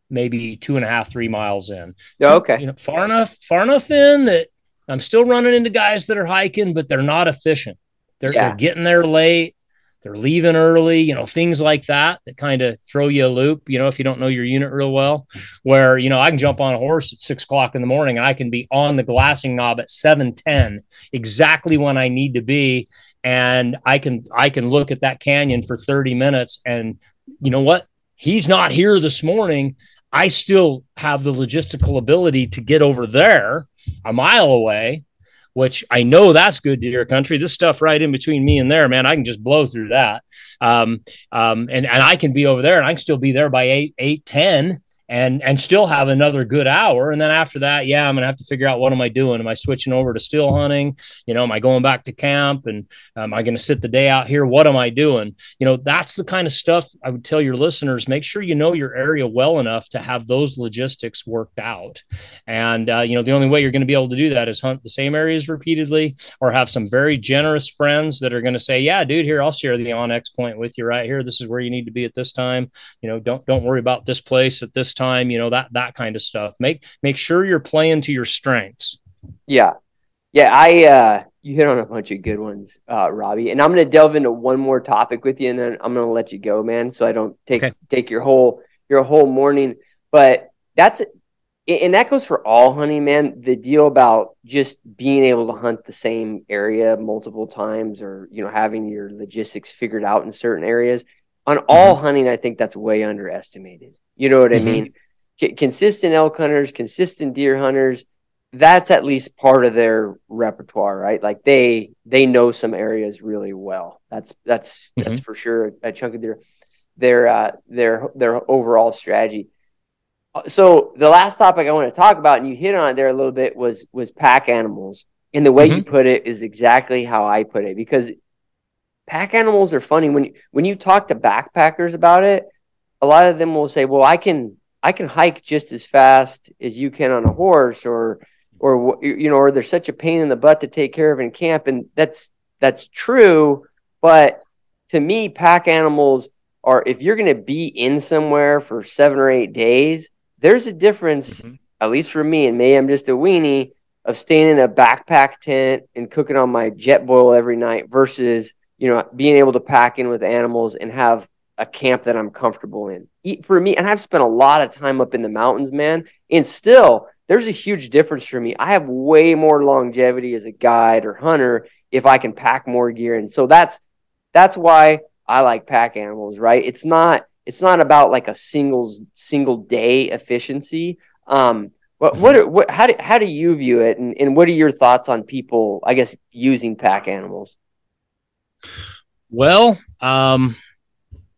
maybe two and a half, three miles in. Oh, okay. You know, far enough, far enough in that I'm still running into guys that are hiking, but they're not efficient. They're, yeah. they're getting there late. They're leaving early, you know, things like that that kind of throw you a loop, you know, if you don't know your unit real well. Where, you know, I can jump on a horse at six o'clock in the morning and I can be on the glassing knob at 710, exactly when I need to be. And I can I can look at that canyon for 30 minutes and you know what? He's not here this morning. I still have the logistical ability to get over there a mile away, which I know that's good to your country. This stuff right in between me and there, man, I can just blow through that. Um, um, and, and I can be over there and I can still be there by eight, eight, 10 and and still have another good hour. And then after that yeah i'm gonna have to figure out what am i doing? Am i switching over to still hunting? You know am i going back to camp? And am i gonna sit the day out here? What am i doing? You know that's the kind of stuff i would tell your listeners. Make sure you know your area well enough to have those logistics worked out. And uh, you know the only way you're to be able to do that is hunt the same areas repeatedly or have some very generous friends that are to say yeah dude here i'll share the onX point with you right here. This is where you need to be at this time. You know don't don't worry about this place at this time, you know, that that kind of stuff. Make make sure you're playing to your strengths. Yeah. Yeah, I uh you hit on a bunch of good ones, uh, Robbie. And I'm gonna delve into one more topic with you and then I'm gonna let you go, man, so I don't take okay. take your whole your whole morning. But that's and that goes for all hunting, man. The deal about just being able to hunt the same area multiple times or, you know, having your logistics figured out in certain areas. On all mm-hmm. hunting, I think that's way underestimated. You know what mm-hmm. I mean? C- consistent elk hunters, consistent deer hunters, that's at least part of their repertoire, right? Like they they know some areas really well. That's that's mm-hmm. that's for sure a chunk of their their uh, their their overall strategy. So the last topic I want to talk about, and you hit on it there a little bit, was was pack animals. And the way mm-hmm. you put it is exactly how I put it because pack animals are funny when you, when you talk to backpackers about it a lot of them will say, "Well, I can I can hike just as fast as you can on a horse," or or you know, or there's such a pain in the butt to take care of in camp, and that's that's true. But to me, pack animals are if you're going to be in somewhere for seven or eight days, there's a difference, mm-hmm. at least for me, and maybe I'm just a weenie of staying in a backpack tent and cooking on my Jetboil every night versus you know being able to pack in with animals and have a camp that I'm comfortable in. For me, and I've spent a lot of time up in the mountains, man, and still there's a huge difference for me. I have way more longevity as a guide or hunter if I can pack more gear. And so that's that's why I like pack animals, right? It's not it's not about like a single single day efficiency. Um, what what, mm-hmm. what how do how do you view it, and, and what are your thoughts on people? I guess using pack animals. Well, um,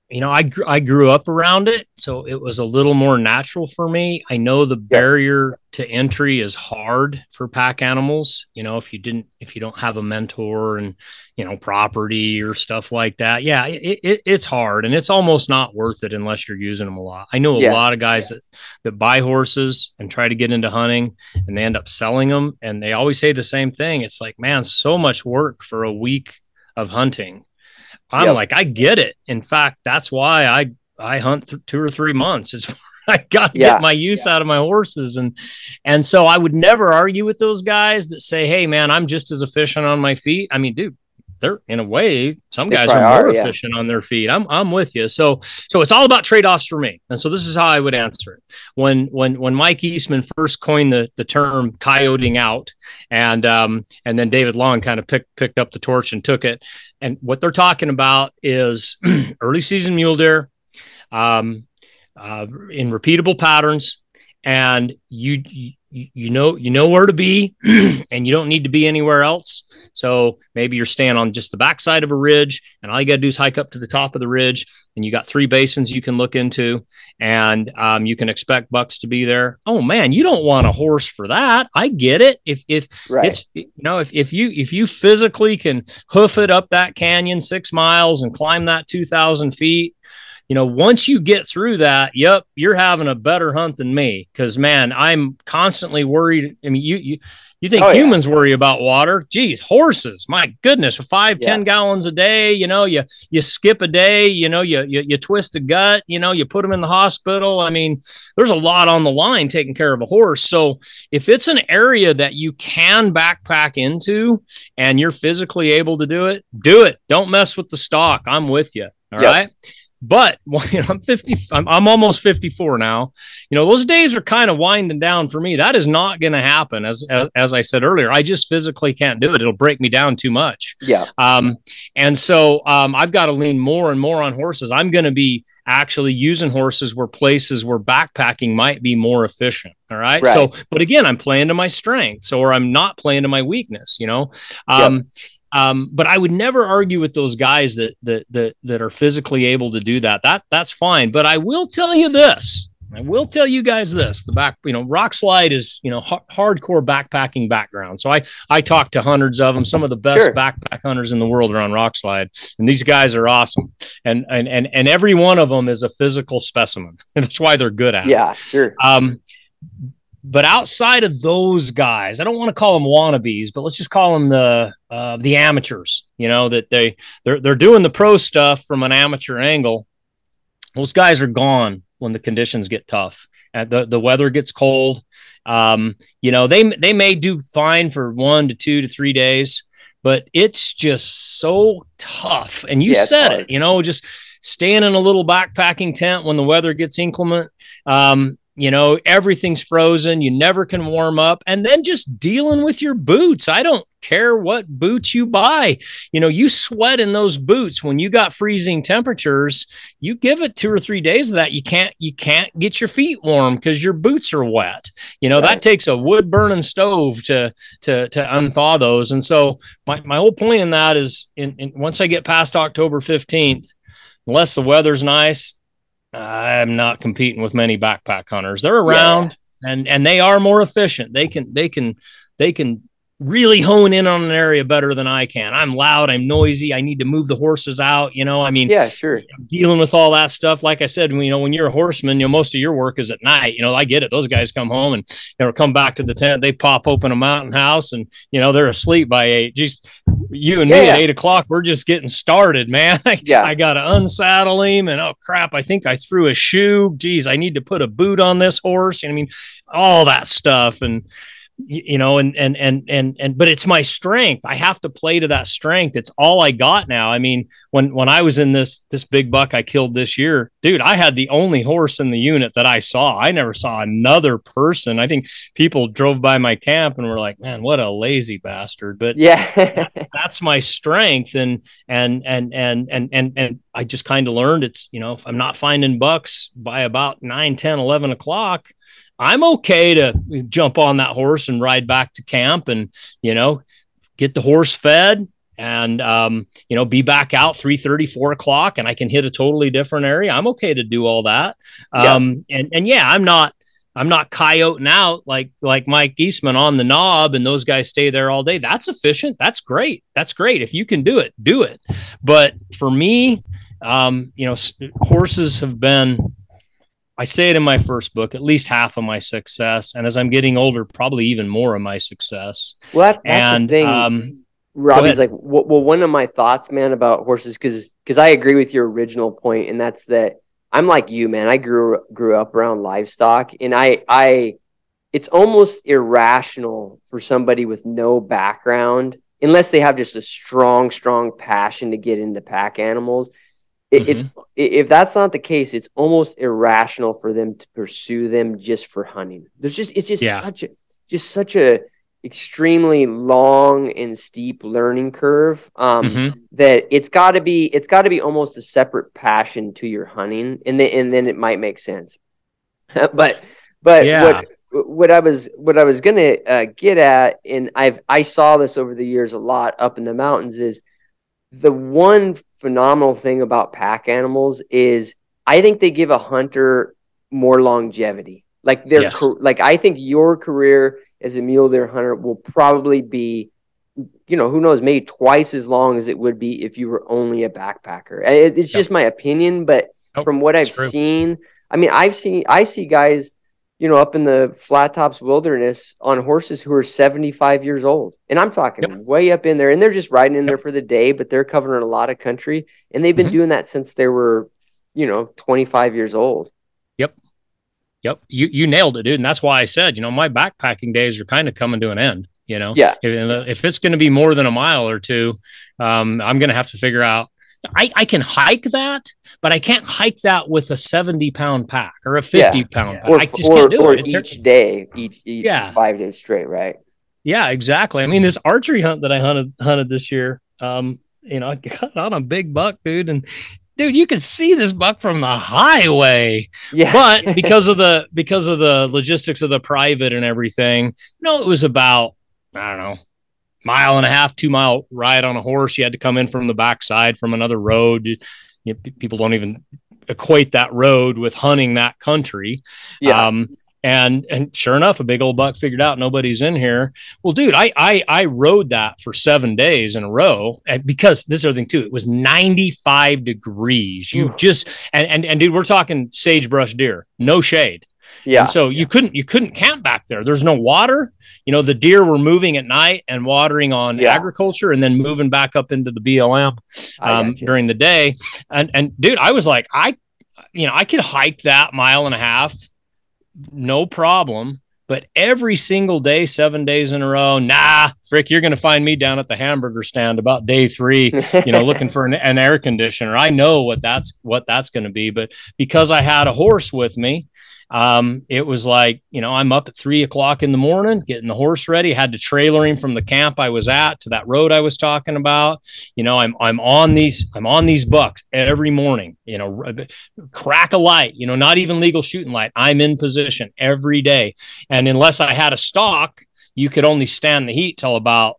you know, I gr- I grew up around it, so it was a little more natural for me. I know the barrier to entry is hard for pack animals. You know, if you didn't, if you don't have a mentor and you know property or stuff like that, yeah, it, it it's hard and it's almost not worth it unless you're using them a lot. I know a yeah. lot of guys yeah. that that buy horses and try to get into hunting and they end up selling them, and they always say the same thing. It's like, man, so much work for a week of hunting I'm yep. like, I get it. In fact, that's why I I hunt th- two or three months. It's *laughs* I got to yeah. get my use yeah. out of my horses, and and so I would never argue with those guys that say, "Hey, man, I'm just as efficient on my feet." I mean, dude, they're in a way some they guys are more are, efficient on their feet. I'm I'm with you. So so it's all about trade offs for me. And so this is how I would answer it. When when when Mike Eastman first coined the the term coyoting out, and um and then David Long kind of picked picked up the torch and took it. And what they're talking about is *clears throat* early season mule deer, um, uh, in repeatable patterns, and you you, you know you know where to be *clears throat* and you don't need to be anywhere else. So maybe you're staying on just the backside of a ridge and all you got to do is hike up to the top of the ridge and you got three basins you can look into and um, you can expect bucks to be there. Oh man you don't want a horse for that. I get it. If if right. it's you know if, if you if you physically can hoof it up that canyon six miles and climb that 2000 feet you know, once you get through that, yep, you're having a better hunt than me. Cause man, I'm constantly worried. I mean, you, you, you think oh, humans yeah. worry about water? Geez, horses, my goodness, five, yeah. 10 gallons a day, you know, you, you skip a day, you know, you, you, you twist a gut, you know, you put them in the hospital. I mean, there's a lot on the line taking care of a horse. So if it's an area that you can backpack into and you're physically able to do it, do it. Don't mess with the stock. I'm with you. All yep. right. But *laughs* you know, I'm 50, I'm, I'm almost 54 now. You know, those days are kind of winding down for me. That is not going to happen. As, as, as I said earlier, I just physically can't do it. It'll break me down too much. Yeah. Um, and so um, I've got to lean more and more on horses. I'm going to be actually using horses where places where backpacking might be more efficient. All right? right. So, but again, I'm playing to my strengths or I'm not playing to my weakness, you know? Um, yep. Um, but I would never argue with those guys that that that that are physically able to do that. That that's fine. But I will tell you this. I will tell you guys this: the back, you know, Rokslide is you know h- hardcore backpacking background. So I I talked to hundreds of them. Some of the best sure. backpack hunters in the world are on Rokslide, and these guys are awesome. And and and and every one of them is a physical specimen. *laughs* that's why they're good at yeah, it. Yeah, sure. Um, but outside of those guys, I don't want to call them wannabes, but let's just call them the uh, the amateurs. You know that they they're they're doing the pro stuff from an amateur angle. Those guys are gone when the conditions get tough and the the weather gets cold. Um, you know they they may do fine for one to two to three days, but it's just so tough. And you yeah, said it, you know, just staying in a little backpacking tent when the weather gets inclement. Um, you know everything's frozen you never can warm up and then just dealing with your boots. I don't care what boots you buy. You know you sweat in those boots. When you got freezing temperatures you give it two or three days of that. You can't you can't get your feet warm because your boots are wet. You know right. that takes a wood burning stove to to to unthaw those. And so my, my whole point in that is in, in once i get past october 15th unless the weather's nice I'm not competing with many backpack hunters. They're around yeah. and and they are more efficient. They can they can they can really hone in on an area better than I can. I'm loud, I'm noisy, I need to move the horses out, you know. I mean, yeah, sure. Dealing with all that stuff. Like I said, you know, when you're a horseman, you know, most of your work is at night. You know, I get it. Those guys come home and you know come back to the tent, they pop open a mountain house and you know they're asleep by eight. Just you and yeah, me yeah. at eight o'clock, we're just getting started, man. *laughs* yeah. I gotta unsaddle him and oh crap, I think I threw a shoe. Geez, I need to put a boot on this horse. I mean, all that stuff. And you know and and and and and but it's my strength. I have to play to that strength. It's all i got now. I mean when when i was in this this big buck i killed this year dude i had the only horse in the unit that i saw. I never saw another person. I think people drove by my camp and were like man what a lazy bastard. But yeah. *laughs* that's my strength. And and and and and and, and i just kind of learned it's you know if i'm not finding bucks by about 9 10 11 o'clock I'm okay to jump on that horse and ride back to camp and, you know, get the horse fed and, um, you know, be back out 3 30, 4 o'clock and I can hit a totally different area. I'm okay to do all that. Yeah. Um, and, and yeah, I'm not, I'm not coyoting out like like Mike Eastman on the knob and those guys stay there all day. That's efficient. That's great. That's great. If you can do it, do it. But for me, um, you know, horses have been I say it in my first book, at least half of my success. And as I'm getting older, probably even more of my success. Well, that's, that's and, the thing. Um, Robbie's like, well, well, one of my thoughts, man, about horses, because because I agree with your original point, and that's that I'm like you, man. I grew grew up around livestock, and I I it's almost irrational for somebody with no background unless they have just a strong, strong passion to get into pack animals. It, mm-hmm. It's if that's not the case, it's almost irrational for them to pursue them just for hunting. There's just it's just yeah. such a just such a extremely long and steep learning curve um, mm-hmm. that it's got to be it's got to be almost a separate passion to your hunting and then and then it might make sense *laughs* but but yeah. what what I was what I was gonna uh, get at and I've I saw this over the years a lot up in the mountains is the one phenomenal thing about pack animals is I think they give a hunter more longevity like their yes. like I think your career as a mule deer hunter will probably be, you know, who knows, maybe twice as long as it would be if you were only a backpacker. It, it's yep. just my opinion, but nope, from what I've seen, I mean, I've seen, I see guys, you know, up in the flat tops wilderness on horses who are 75 years old. And I'm talking yep. way up in there, and they're just riding in there for the day, but they're covering a lot of country. And they've been mm-hmm. doing that since they were, you know, 25 years old. Yep. Yep, you you nailed it, dude, and that's why I said, you know, my backpacking days are kind of coming to an end. You know, yeah. If, if it's going to be more than a mile or two, um, I'm going to have to figure out. I, I can hike that, but I can't hike that with a 70 pound pack or a 50 yeah. pound yeah. pack. Or, I just or, can't do it. Each day, each, each yeah. five days straight, right? Yeah, exactly. I mean, this archery hunt that I hunted hunted this year, um, you know, I got on a big buck, dude, and dude, you could see this buck from the highway. Yeah. But *laughs* because of the because of the logistics of the private and everything, you know, it was about, I don't know, mile and a half, two mile ride on a horse. You had to come in from the backside from another road. You know, people don't even equate that road with hunting that country. Yeah. Um, and and sure enough, a big old buck figured out nobody's in here. Well, dude, I I I rode that for seven days in a row and because this is the thing too. It was 95 degrees. You Ooh. just and and and dude, we're talking sagebrush deer, no shade. Yeah. And so you couldn't you couldn't camp back there. There's no water. You know, the deer were moving at night and watering on yeah. agriculture and then moving back up into the BLM um, during the day. And and dude, I was like, I you know, I could hike that mile and a half no problem. But every single day, seven days in a row, nah, Frick, you're going to find me down at the hamburger stand about day three, you know, looking for an, an air conditioner. I know what that's what that's going to be, but because I had a horse with me, um, it was like, you know, I'm up at three o'clock in the morning, getting the horse ready. Had to trailer him from the camp I was at to that road I was talking about. You know, I'm I'm on these I'm on these bucks every morning. You know, crack a light. You know, not even legal shooting light. I'm in position every day, and unless I had a stock, you could only stand the heat till about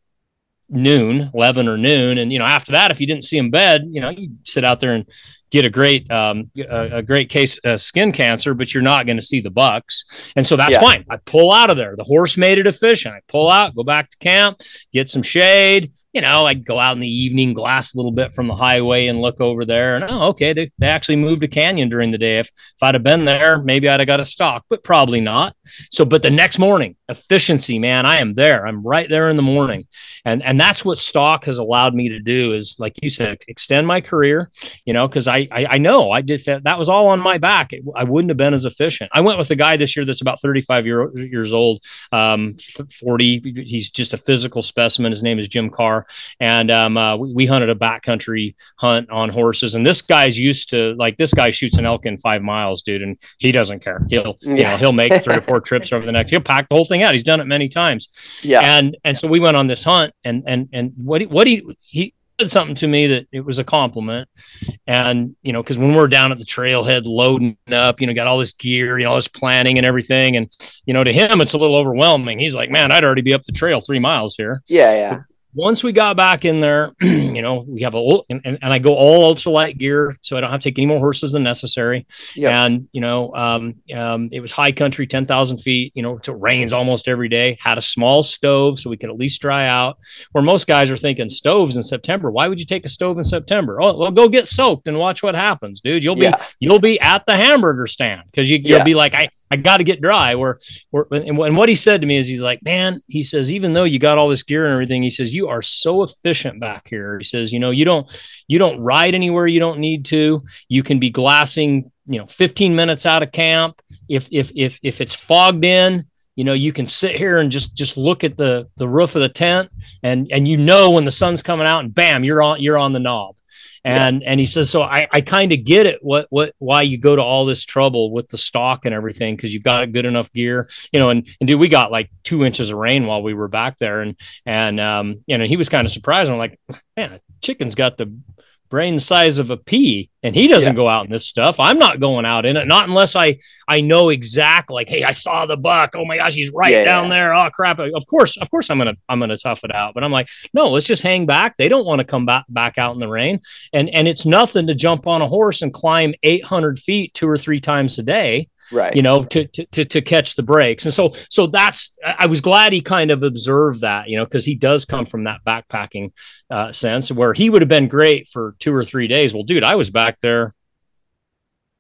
noon, 11 or noon. And, you know, after that, if you didn't see him bed, you know, you sit out there and get a great um, a, a, great case of skin cancer, but you're not going to see the bucks, and so that's yeah. fine. I pull out of there. The horse made it efficient. I pull out, go back to camp, get some shade. You know, I'd go out in the evening, glass a little bit from the highway, and look over there. And oh, okay, they, they actually moved a canyon during the day. If if I'd have been there, maybe I'd have got a stock, but probably not. So, but the next morning, efficiency, man, I am there. I'm right there in the morning, and and that's what stock has allowed me to do is like you said, extend my career. You know, because I I, I, know I did that. That was all on my back. It, I wouldn't have been as efficient. I went with a guy this year that's about 35 year, years old, um, 40. He's just a physical specimen. His name is Jim Carr. And um, uh, we, we, hunted a backcountry hunt on horses. And this guy's used to like this guy shoots an elk in five miles, dude, and he doesn't care. He'll, yeah. you know, he'll make three or four *laughs* trips over the next. He'll pack the whole thing out. He's done it many times. Yeah. And and so we went on this hunt, and and and what he, what he he something to me that it was a compliment. And, you know, because when we're down at the trailhead loading up, you know, got all this gear, you know, all this planning and everything. And, you know, to him, it's a little overwhelming. He's like, man, I'd already be up the trail three miles here. Yeah. Yeah once we got back in there, *clears throat* you know, we have a and, and, and I go all ultralight gear, so I don't have to take any more horses than necessary. Yep. And you know, um, um, it was high country, ten thousand feet. You know, it rains almost every day. Had a small stove, so we could at least dry out. Where most guys are thinking stoves in September. Why would you take a stove in September? Oh, well, go get soaked and watch what happens, dude. You'll be yeah. you'll be at the hamburger stand because you, will yeah. be like, I I got to get dry. Where, where and, and what he said to me is, he's like, man, he says, even though you got all this gear and everything, he says you are so efficient back here. He says, you know, you don't you don't ride anywhere you don't need to. You can be glassing, you know, 15 minutes out of camp. If if if if it's fogged in, you know you can sit here and just just look at the the roof of the tent and and you know when the sun's coming out and bam you're on you're on the knob and yeah. and he says so i i kind of get it what what why you go to all this trouble with the stock and everything because you've got a good enough gear you know and and dude we got like two inches of rain while we were back there and and um you know he was kind of surprised i'm like man chicken's got the brain size of a pea and he doesn't yeah. go out in this stuff. I'm not going out in it not unless i i know exactly like hey i saw the buck. Oh my gosh he's right yeah, down yeah. there. Oh crap. Of course of course i'm gonna i'm gonna tough it out. But i'm like no let's just hang back. They don't want to come back back out in the rain. And and it's nothing to jump on a horse and climb 800 feet two or three times a day right. you know to, to to catch the breaks. And so so that's i was glad he kind of observed that you know because he does come from that backpacking uh, sense where he would have been great for two or three days. Well dude i was back there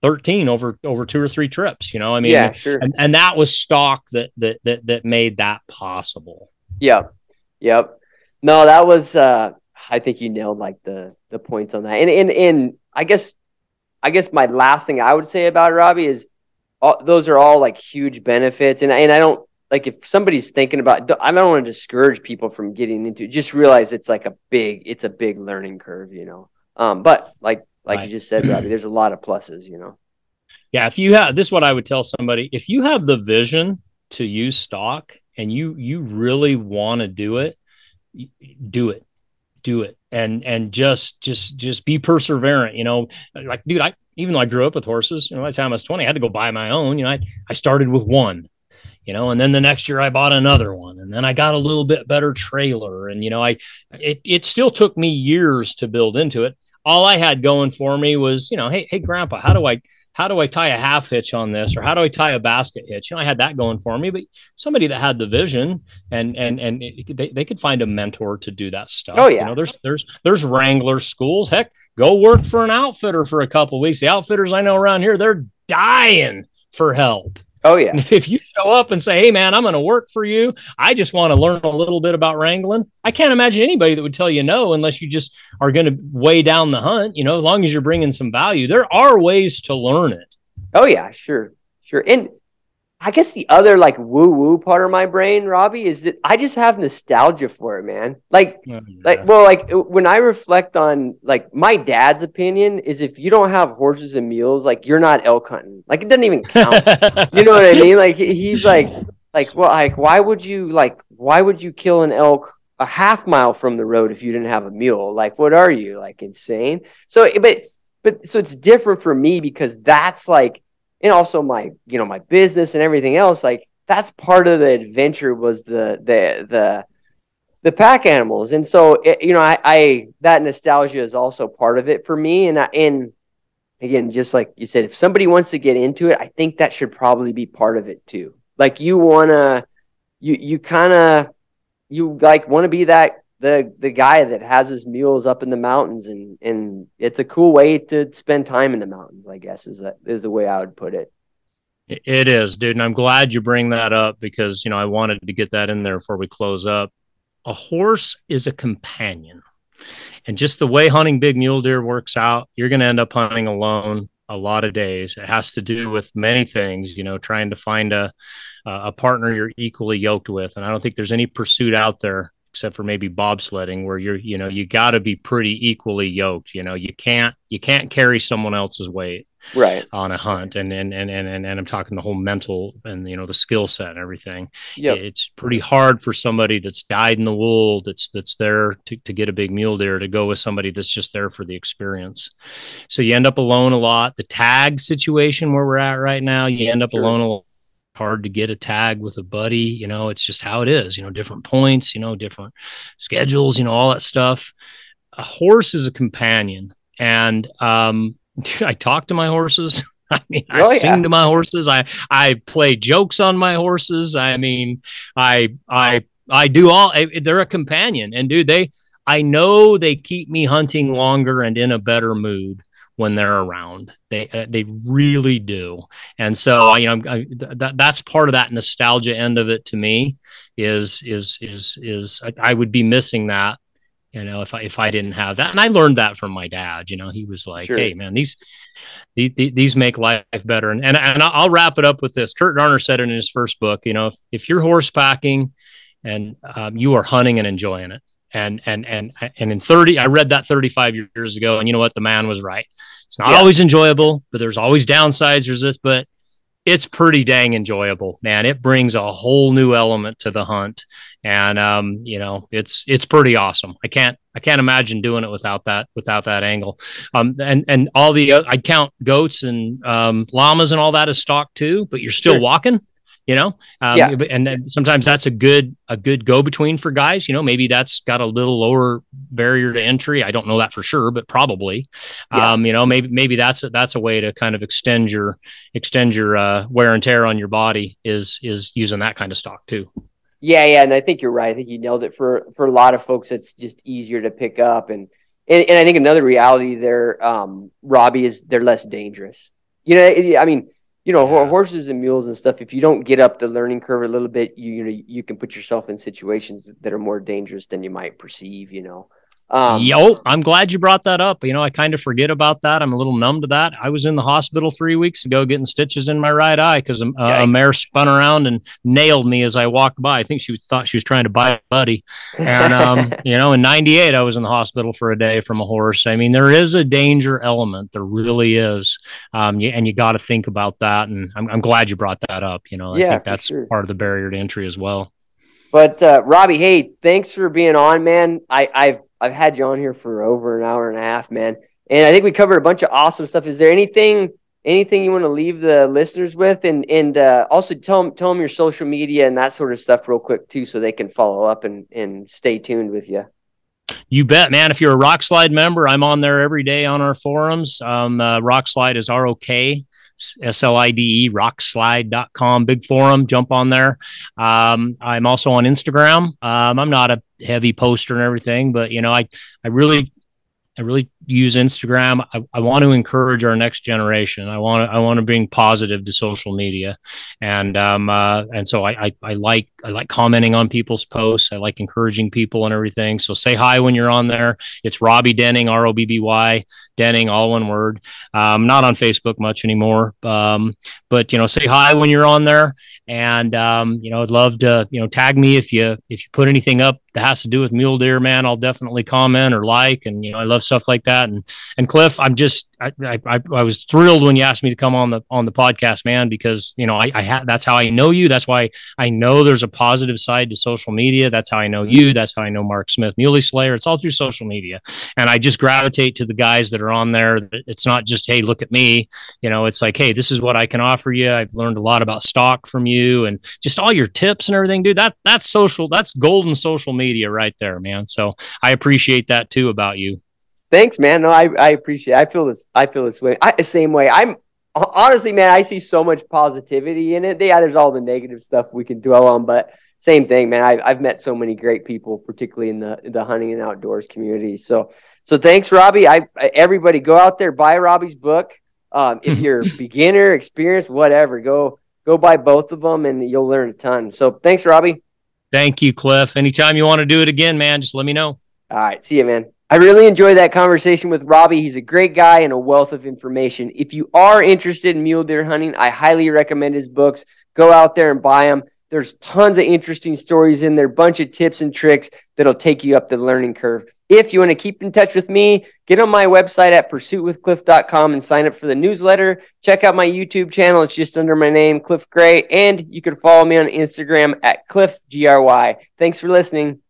13 over over two or three trips you know i mean yeah sure. and, and that was stock that that that that made that possible. Yep. Yep. No that was uh i think you nailed like the the points on that. And and and i guess i guess my last thing i would say about robbie is all, those are all like huge benefits. And, and I don't like if somebody's thinking about, I don't want to discourage people from getting into it. Just realize it's like a big, it's a big learning curve, you know? Um, but like, like right. you just said, Robbie, there's a lot of pluses, you know? Yeah. If you have, this is what I would tell somebody, if you have the vision to use stock and you, you really want to do it, do it do it and and just just just be perseverant you know like dude i even though I grew up with horses, you know, by the time I was 20, I had to go buy my own. You know, I, I started with one, you know, and then the next year I bought another one. And then I got a little bit better trailer. And, you know, I, it, it still took me years to build into it. All I had going for me was, you know, hey, hey, grandpa, how do I, how do I tie a half hitch on this or how do I tie a basket hitch? You know, I had that going for me, but somebody that had the vision and and and it, they, they could find a mentor to do that stuff. Oh yeah. You know, there's there's there's wrangler schools. Heck, go work for an outfitter for a couple weeks. The outfitters I know around here, they're dying for help. Oh yeah. And if you show up and say, "Hey man, I'm going to work for you. I just want to learn a little bit about wrangling." I can't imagine anybody that would tell you no unless you just are going to weigh down the hunt, you know, as long as you're bringing some value. There are ways to learn it. Oh yeah, sure. Sure. And I guess the other like woo woo part of my brain, Robby, is that I just have nostalgia for it, man. Like, oh, yeah. like, well, like when I reflect on like my dad's opinion is if you don't have horses and mules, like you're not elk hunting. Like it doesn't even count. *laughs* you know what I mean? Like he's like, *laughs* like, well, like why would you like why would you kill an elk a half mile from the road if you didn't have a mule? Like, what are you like insane? So, but but so it's different for me because that's like and also my you know my business and everything else like that's part of the adventure was the the the the pack animals. And so it, you know I, I that nostalgia is also part of it for me. And I, and again just like you said if somebody wants to get into it i think that should probably be part of it too. Like you want to you you kind of you like want to be that the the guy that has his mules up in the mountains and and it's a cool way to spend time in the mountains i guess is that is the way i would put it. It is dude and i'm glad you bring that up because you know i wanted to get that in there before we close up. A horse is a companion and just the way hunting big mule deer works out you're going to end up hunting alone a lot of days. It has to do with many things you know trying to find a a partner you're equally yoked with and i don't think there's any pursuit out there except for maybe bobsledding where you're you know you got to be pretty equally yoked you know you can't you can't carry someone else's weight right. on a hunt. And and and and, and, i'm talking the whole mental and you know the skill set and everything. Yeah, it's pretty hard for somebody that's dyed in the wool that's that's there to, to get a big mule deer to go with somebody that's just there for the experience. So you end up alone a lot. The tag situation where we're at right now you end up sure. alone a lot hard to get a tag with a buddy. You know, it's just how it is, you know, different points, you know, different schedules, you know, all that stuff. A horse is a companion. And um, *laughs* I talk to my horses. *laughs* I mean, I oh, sing yeah. to my horses. I I play jokes on my horses. I mean, I I I do all. They're a companion, and dude, they. I know they keep me hunting longer and in a better mood when they're around. They uh, they really do. And so you know I, that that's part of that nostalgia end of it to me is is is is I, I would be missing that you know if i if i didn't have that and i learned that from my dad you know he was like sure. hey man these, these these make life better and, and and i'll wrap it up with this kirt darner said it in his first book you know if, if you're horse packing and um, you are hunting and enjoying it and and and and in 30 i read that 35 years ago and you know what the man was right it's not yeah. always enjoyable but there's always downsides there's this but it's pretty dang enjoyable, man. It brings a whole new element to the hunt, and um, you know, it's it's pretty awesome. I can't I can't imagine doing it without that without that angle. Um, and and all the uh, I count goats and um, llamas and all that as stock too, but you're still sure. walking you know? Um, yeah. and then sometimes that's a good a good go between for guys you know? Maybe that's got a little lower barrier to entry. I don't know that for sure but probably. Yeah. um, you know maybe maybe that's a, that's a way to kind of extend your extend your uh, wear and tear on your body is is using that kind of stock too. Yeah yeah and i think you're right. I think you nailed it. For for a lot of folks it's just easier to pick up and and, and i think another reality there um robby is they're less dangerous. You know i mean you know, yeah. horses and mules and stuff. If you don't get up the learning curve a little bit, you you know you can put yourself in situations that are more dangerous than you might perceive. You know, um, Yo, I'm glad you brought that up. You know, I kind of forget about that. I'm a little numb to that. I was in the hospital three weeks ago getting stitches in my right eye because a, a, mare spun around and nailed me as I walked by. I think she thought she was trying to buy a buddy. And, um, *laughs* you know, in 98, I was in the hospital for a day from a horse. I mean, there is a danger element. There really is. Um, and you got to think about that. And I'm, I'm, glad you brought that up. You know, I yeah, think that's sure. part of the barrier to entry as well. But uh, Robby, hey, thanks for being on, man. I, I've I've had you on here for over an hour and a half, man. And I think we covered a bunch of awesome stuff. Is there anything anything you want to leave the listeners with and and uh, also tell them tell them your social media and that sort of stuff real quick too so they can follow up and and stay tuned with you you bet man if you're a Rokslide member i'm on there every day on our forums um, uh, Rokslide is r-o-k s-l-i-d-e rokslide.com big forum jump on there. Um, i'm also on instagram. Um, i'm not a heavy poster and everything, but you know, I I really I really use Instagram. I, I, want to encourage our next generation. I want to I want to bring positive to social media, and um uh, and so I, I, I like I like commenting on people's posts. I like encouraging people and everything. So say hi when you're on there. It's Robby Denning, R O B B Y Denning, all one word. Um, not on Facebook much anymore, um, but you know say hi when you're on there, and um, you know I'd love to you know tag me if you if you put anything up that has to do with mule deer, man. I'll definitely comment or like, and you know I love stuff like that. And and Cliff, I'm just I, I, I was thrilled when you asked me to come on the on the podcast, man, because you know I, I had that's how I know you. That's why I know there's a positive side to social media. That's how I know you. That's how I know Mark Smith, Muley Slayer. It's all through social media, and I just gravitate to the guys that are on there. It's not just hey, look at me. You know, it's like hey, this is what I can offer you. I've learned a lot about stock from you, and just all your tips and everything, dude. That that's social. That's golden social media right there, man. So I appreciate that too about you. Thanks, man. No, I, I appreciate. It. I feel this. I feel this way. I, same way. I'm honestly, man. I see so much positivity in it. Yeah, there's all the negative stuff we can dwell on, but same thing, man. I've I've met so many great people, particularly in the the hunting and outdoors community. So so thanks, Robby. I everybody go out there buy Robby's book. Um, if *laughs* you're beginner, experienced, whatever, go go buy both of them, and you'll learn a ton. So thanks, Robby. Thank you, Cliff. Anytime you want to do it again, man, just let me know. All right, see you, man. I really enjoyed that conversation with Robby. He's a great guy and a wealth of information. If you are interested in mule deer hunting, I highly recommend his books. Go out there and buy them. There's tons of interesting stories in there, bunch of tips and tricks that'll take you up the learning curve. If you want to keep in touch with me, get on my website at pursuitwithcliff.com and sign up for the newsletter. Check out my YouTube channel. It's just under my name, Cliff Gray. And you can follow me on Instagram at Cliff, G-R-Y. Thanks for listening.